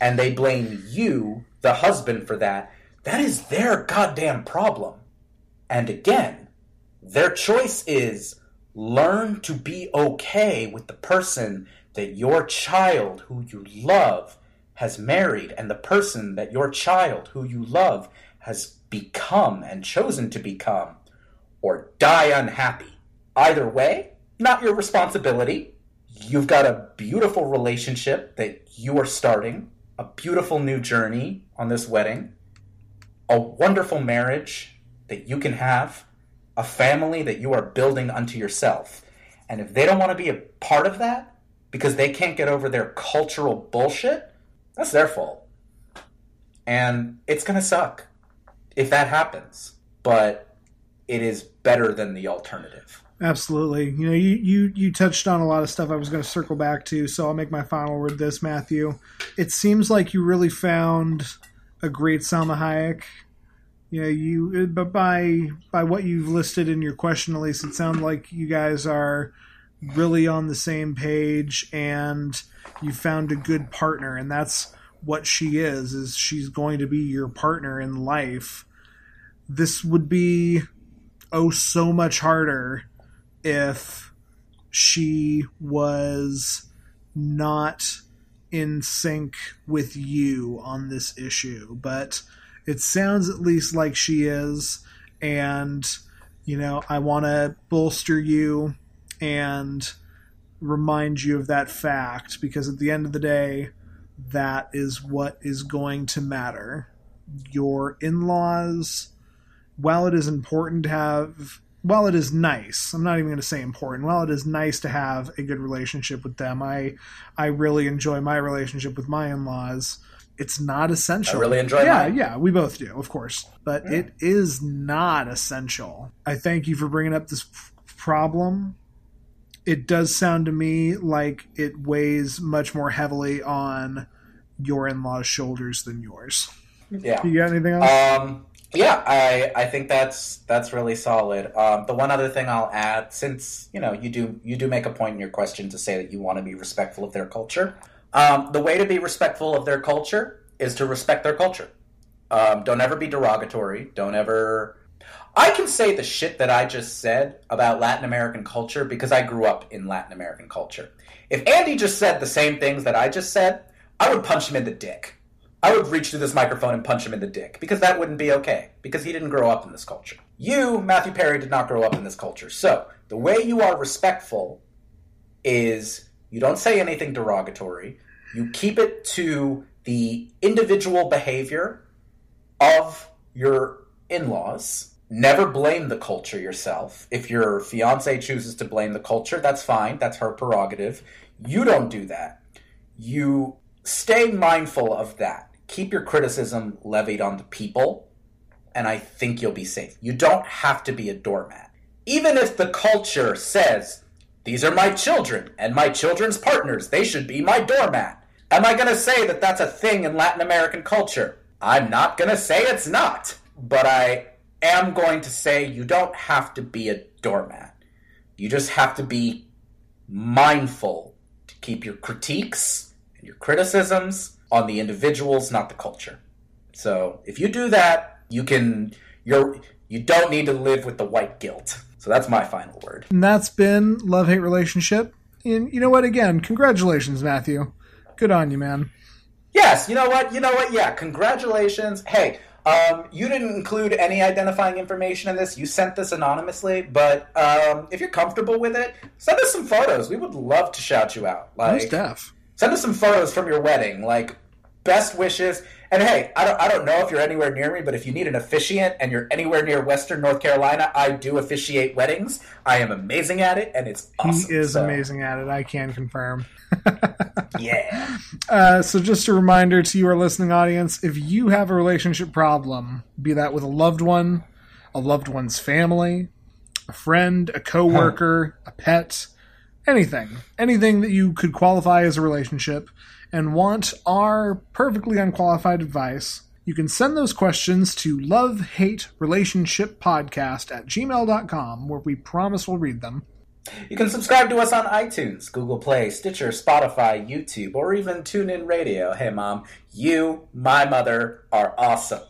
and they blame you, the husband, for that, that is their goddamn problem. And again, their choice is learn to be okay with the person that your child, who you love, has married, and the person that your child, who you love, has become and chosen to become, or die unhappy. Either way, not your responsibility. You've got a beautiful relationship that you are starting, a beautiful new journey on this wedding, a wonderful marriage that you can have, a family that you are building unto yourself. And if they don't want to be a part of that because they can't get over their cultural bullshit, that's their fault. And it's going to suck if that happens. But it is better than the alternative. Absolutely. You know, you, you you touched on a lot of stuff I was going to circle back to, so I'll make my final word this, Matthew. It seems like you really found a great Salma Hayek. Know, you uh, but by by what you've listed in your question, at least, it sounds like you guys are really on the same page, and you found a good partner, and that's what she is. Is she's going to be your partner in life. This would be oh so much harder if she was not in sync with you on this issue. But it sounds at least like she is. And, you know, I want to bolster you and remind you of that fact because at the end of the day, that is what is going to matter. Your in laws, while it is important to have, while it is nice, I'm not even going to say important, while it is nice to have a good relationship with them, I, I really enjoy my relationship with my in laws. It's not essential. I really enjoy Yeah, mine. yeah, we both do, of course. But it is not essential. I thank you for bringing up this p- problem it does sound to me like it weighs much more heavily on your in-laws' shoulders than yours. Yeah. You got anything else? Um, yeah, I I think that's that's really solid. Um, the one other thing I'll add, since you know you do you do make a point in your question to say that you want to be respectful of their culture. Um, the way to be respectful of their culture is to respect their culture. Um, don't ever be derogatory. Don't ever. I can say the shit that I just said about Latin American culture because I grew up in Latin American culture. If Andy just said the same things that I just said, I would punch him in the dick. I would reach through this microphone and punch him in the dick because that wouldn't be okay because he didn't grow up in this culture. You, Matthew Perry, did not grow up in this culture. So the way you are respectful is you don't say anything derogatory. You keep it to the individual behavior of your in laws. Never blame the culture yourself. If your fiance chooses to blame the culture, that's fine. That's her prerogative. You don't do that. You stay mindful of that. Keep your criticism levied on the people, and I think you'll be safe. You don't have to be a doormat. Even if the culture says, these are my children and my children's partners, they should be my doormat. Am I going to say that that's a thing in Latin American culture? I'm not going to say it's not, but I am going to say you don't have to be a doormat. You just have to be mindful to keep your critiques and your criticisms on the individuals, not the culture. So if you do that, you can you're you don't need to live with the white guilt. So that's my final word. and that's been Love Hate Relationship. And you know what? Again, congratulations, Matthew. Good on you, man. Yes, you know what? You know what? Yeah, congratulations. Hey, um, you didn't include any identifying information in this. You sent this anonymously, but um, if you're comfortable with it, send us some photos. We would love to shout you out. Like, Most deaf. Send us some photos from your wedding, like best wishes. And hey, I don't, I don't know if you're anywhere near me, but if you need an officiant and you're anywhere near Western North Carolina, I do officiate weddings. I am amazing at it, and it's awesome. he is So, amazing at it. I can confirm. <laughs> Yeah. Uh, so, just a reminder to you, our listening audience if you have a relationship problem, be that with a loved one, a loved one's family, a friend, a coworker, a pet, anything, anything that you could qualify as a relationship, and want our perfectly unqualified advice, you can send those questions to love hate relationship podcast at gmail.com, where we promise we'll read them. You can subscribe to us on iTunes, Google Play, Stitcher, Spotify, YouTube, or even TuneIn Radio. Hey, Mom, you, my mother, are awesome.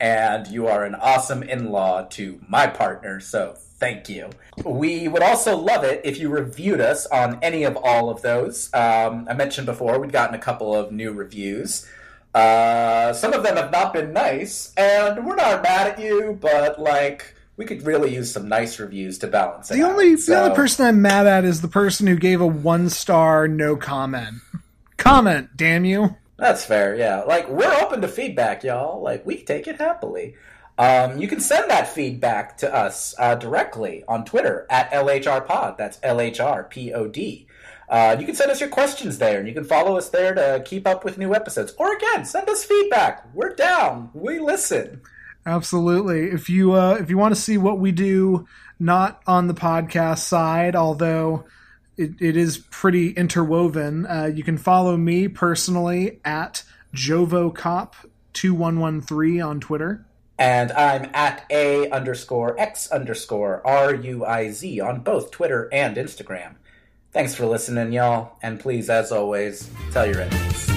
And you are an awesome in law to my partner, so thank you. We would also love it if you reviewed us on any of all of those. Um, I mentioned before, we've gotten a couple of new reviews. Uh, some of them have not been nice, and we're not mad at you, but like, we could really use some nice reviews to balance it The out. only the only person I'm mad at is the person who gave a one star no comment. Comment, damn you. That's fair, yeah. Like, we're open to feedback, y'all. Like, we take it happily. Um, you can send that feedback to us uh, directly on Twitter at LHRPod. That's LHRPOD. Uh, you can send us your questions there, and you can follow us there to keep up with new episodes. Or again, send us feedback. We're down. We listen. Absolutely. If you uh, if you want to see what we do, not on the podcast side, although it, it is pretty interwoven, uh, you can follow me personally at JovoCop two one one three on Twitter. And I'm at A underscore X underscore R U I Z on both Twitter and Instagram. Thanks for listening, y'all. And please, as always, tell your enemies.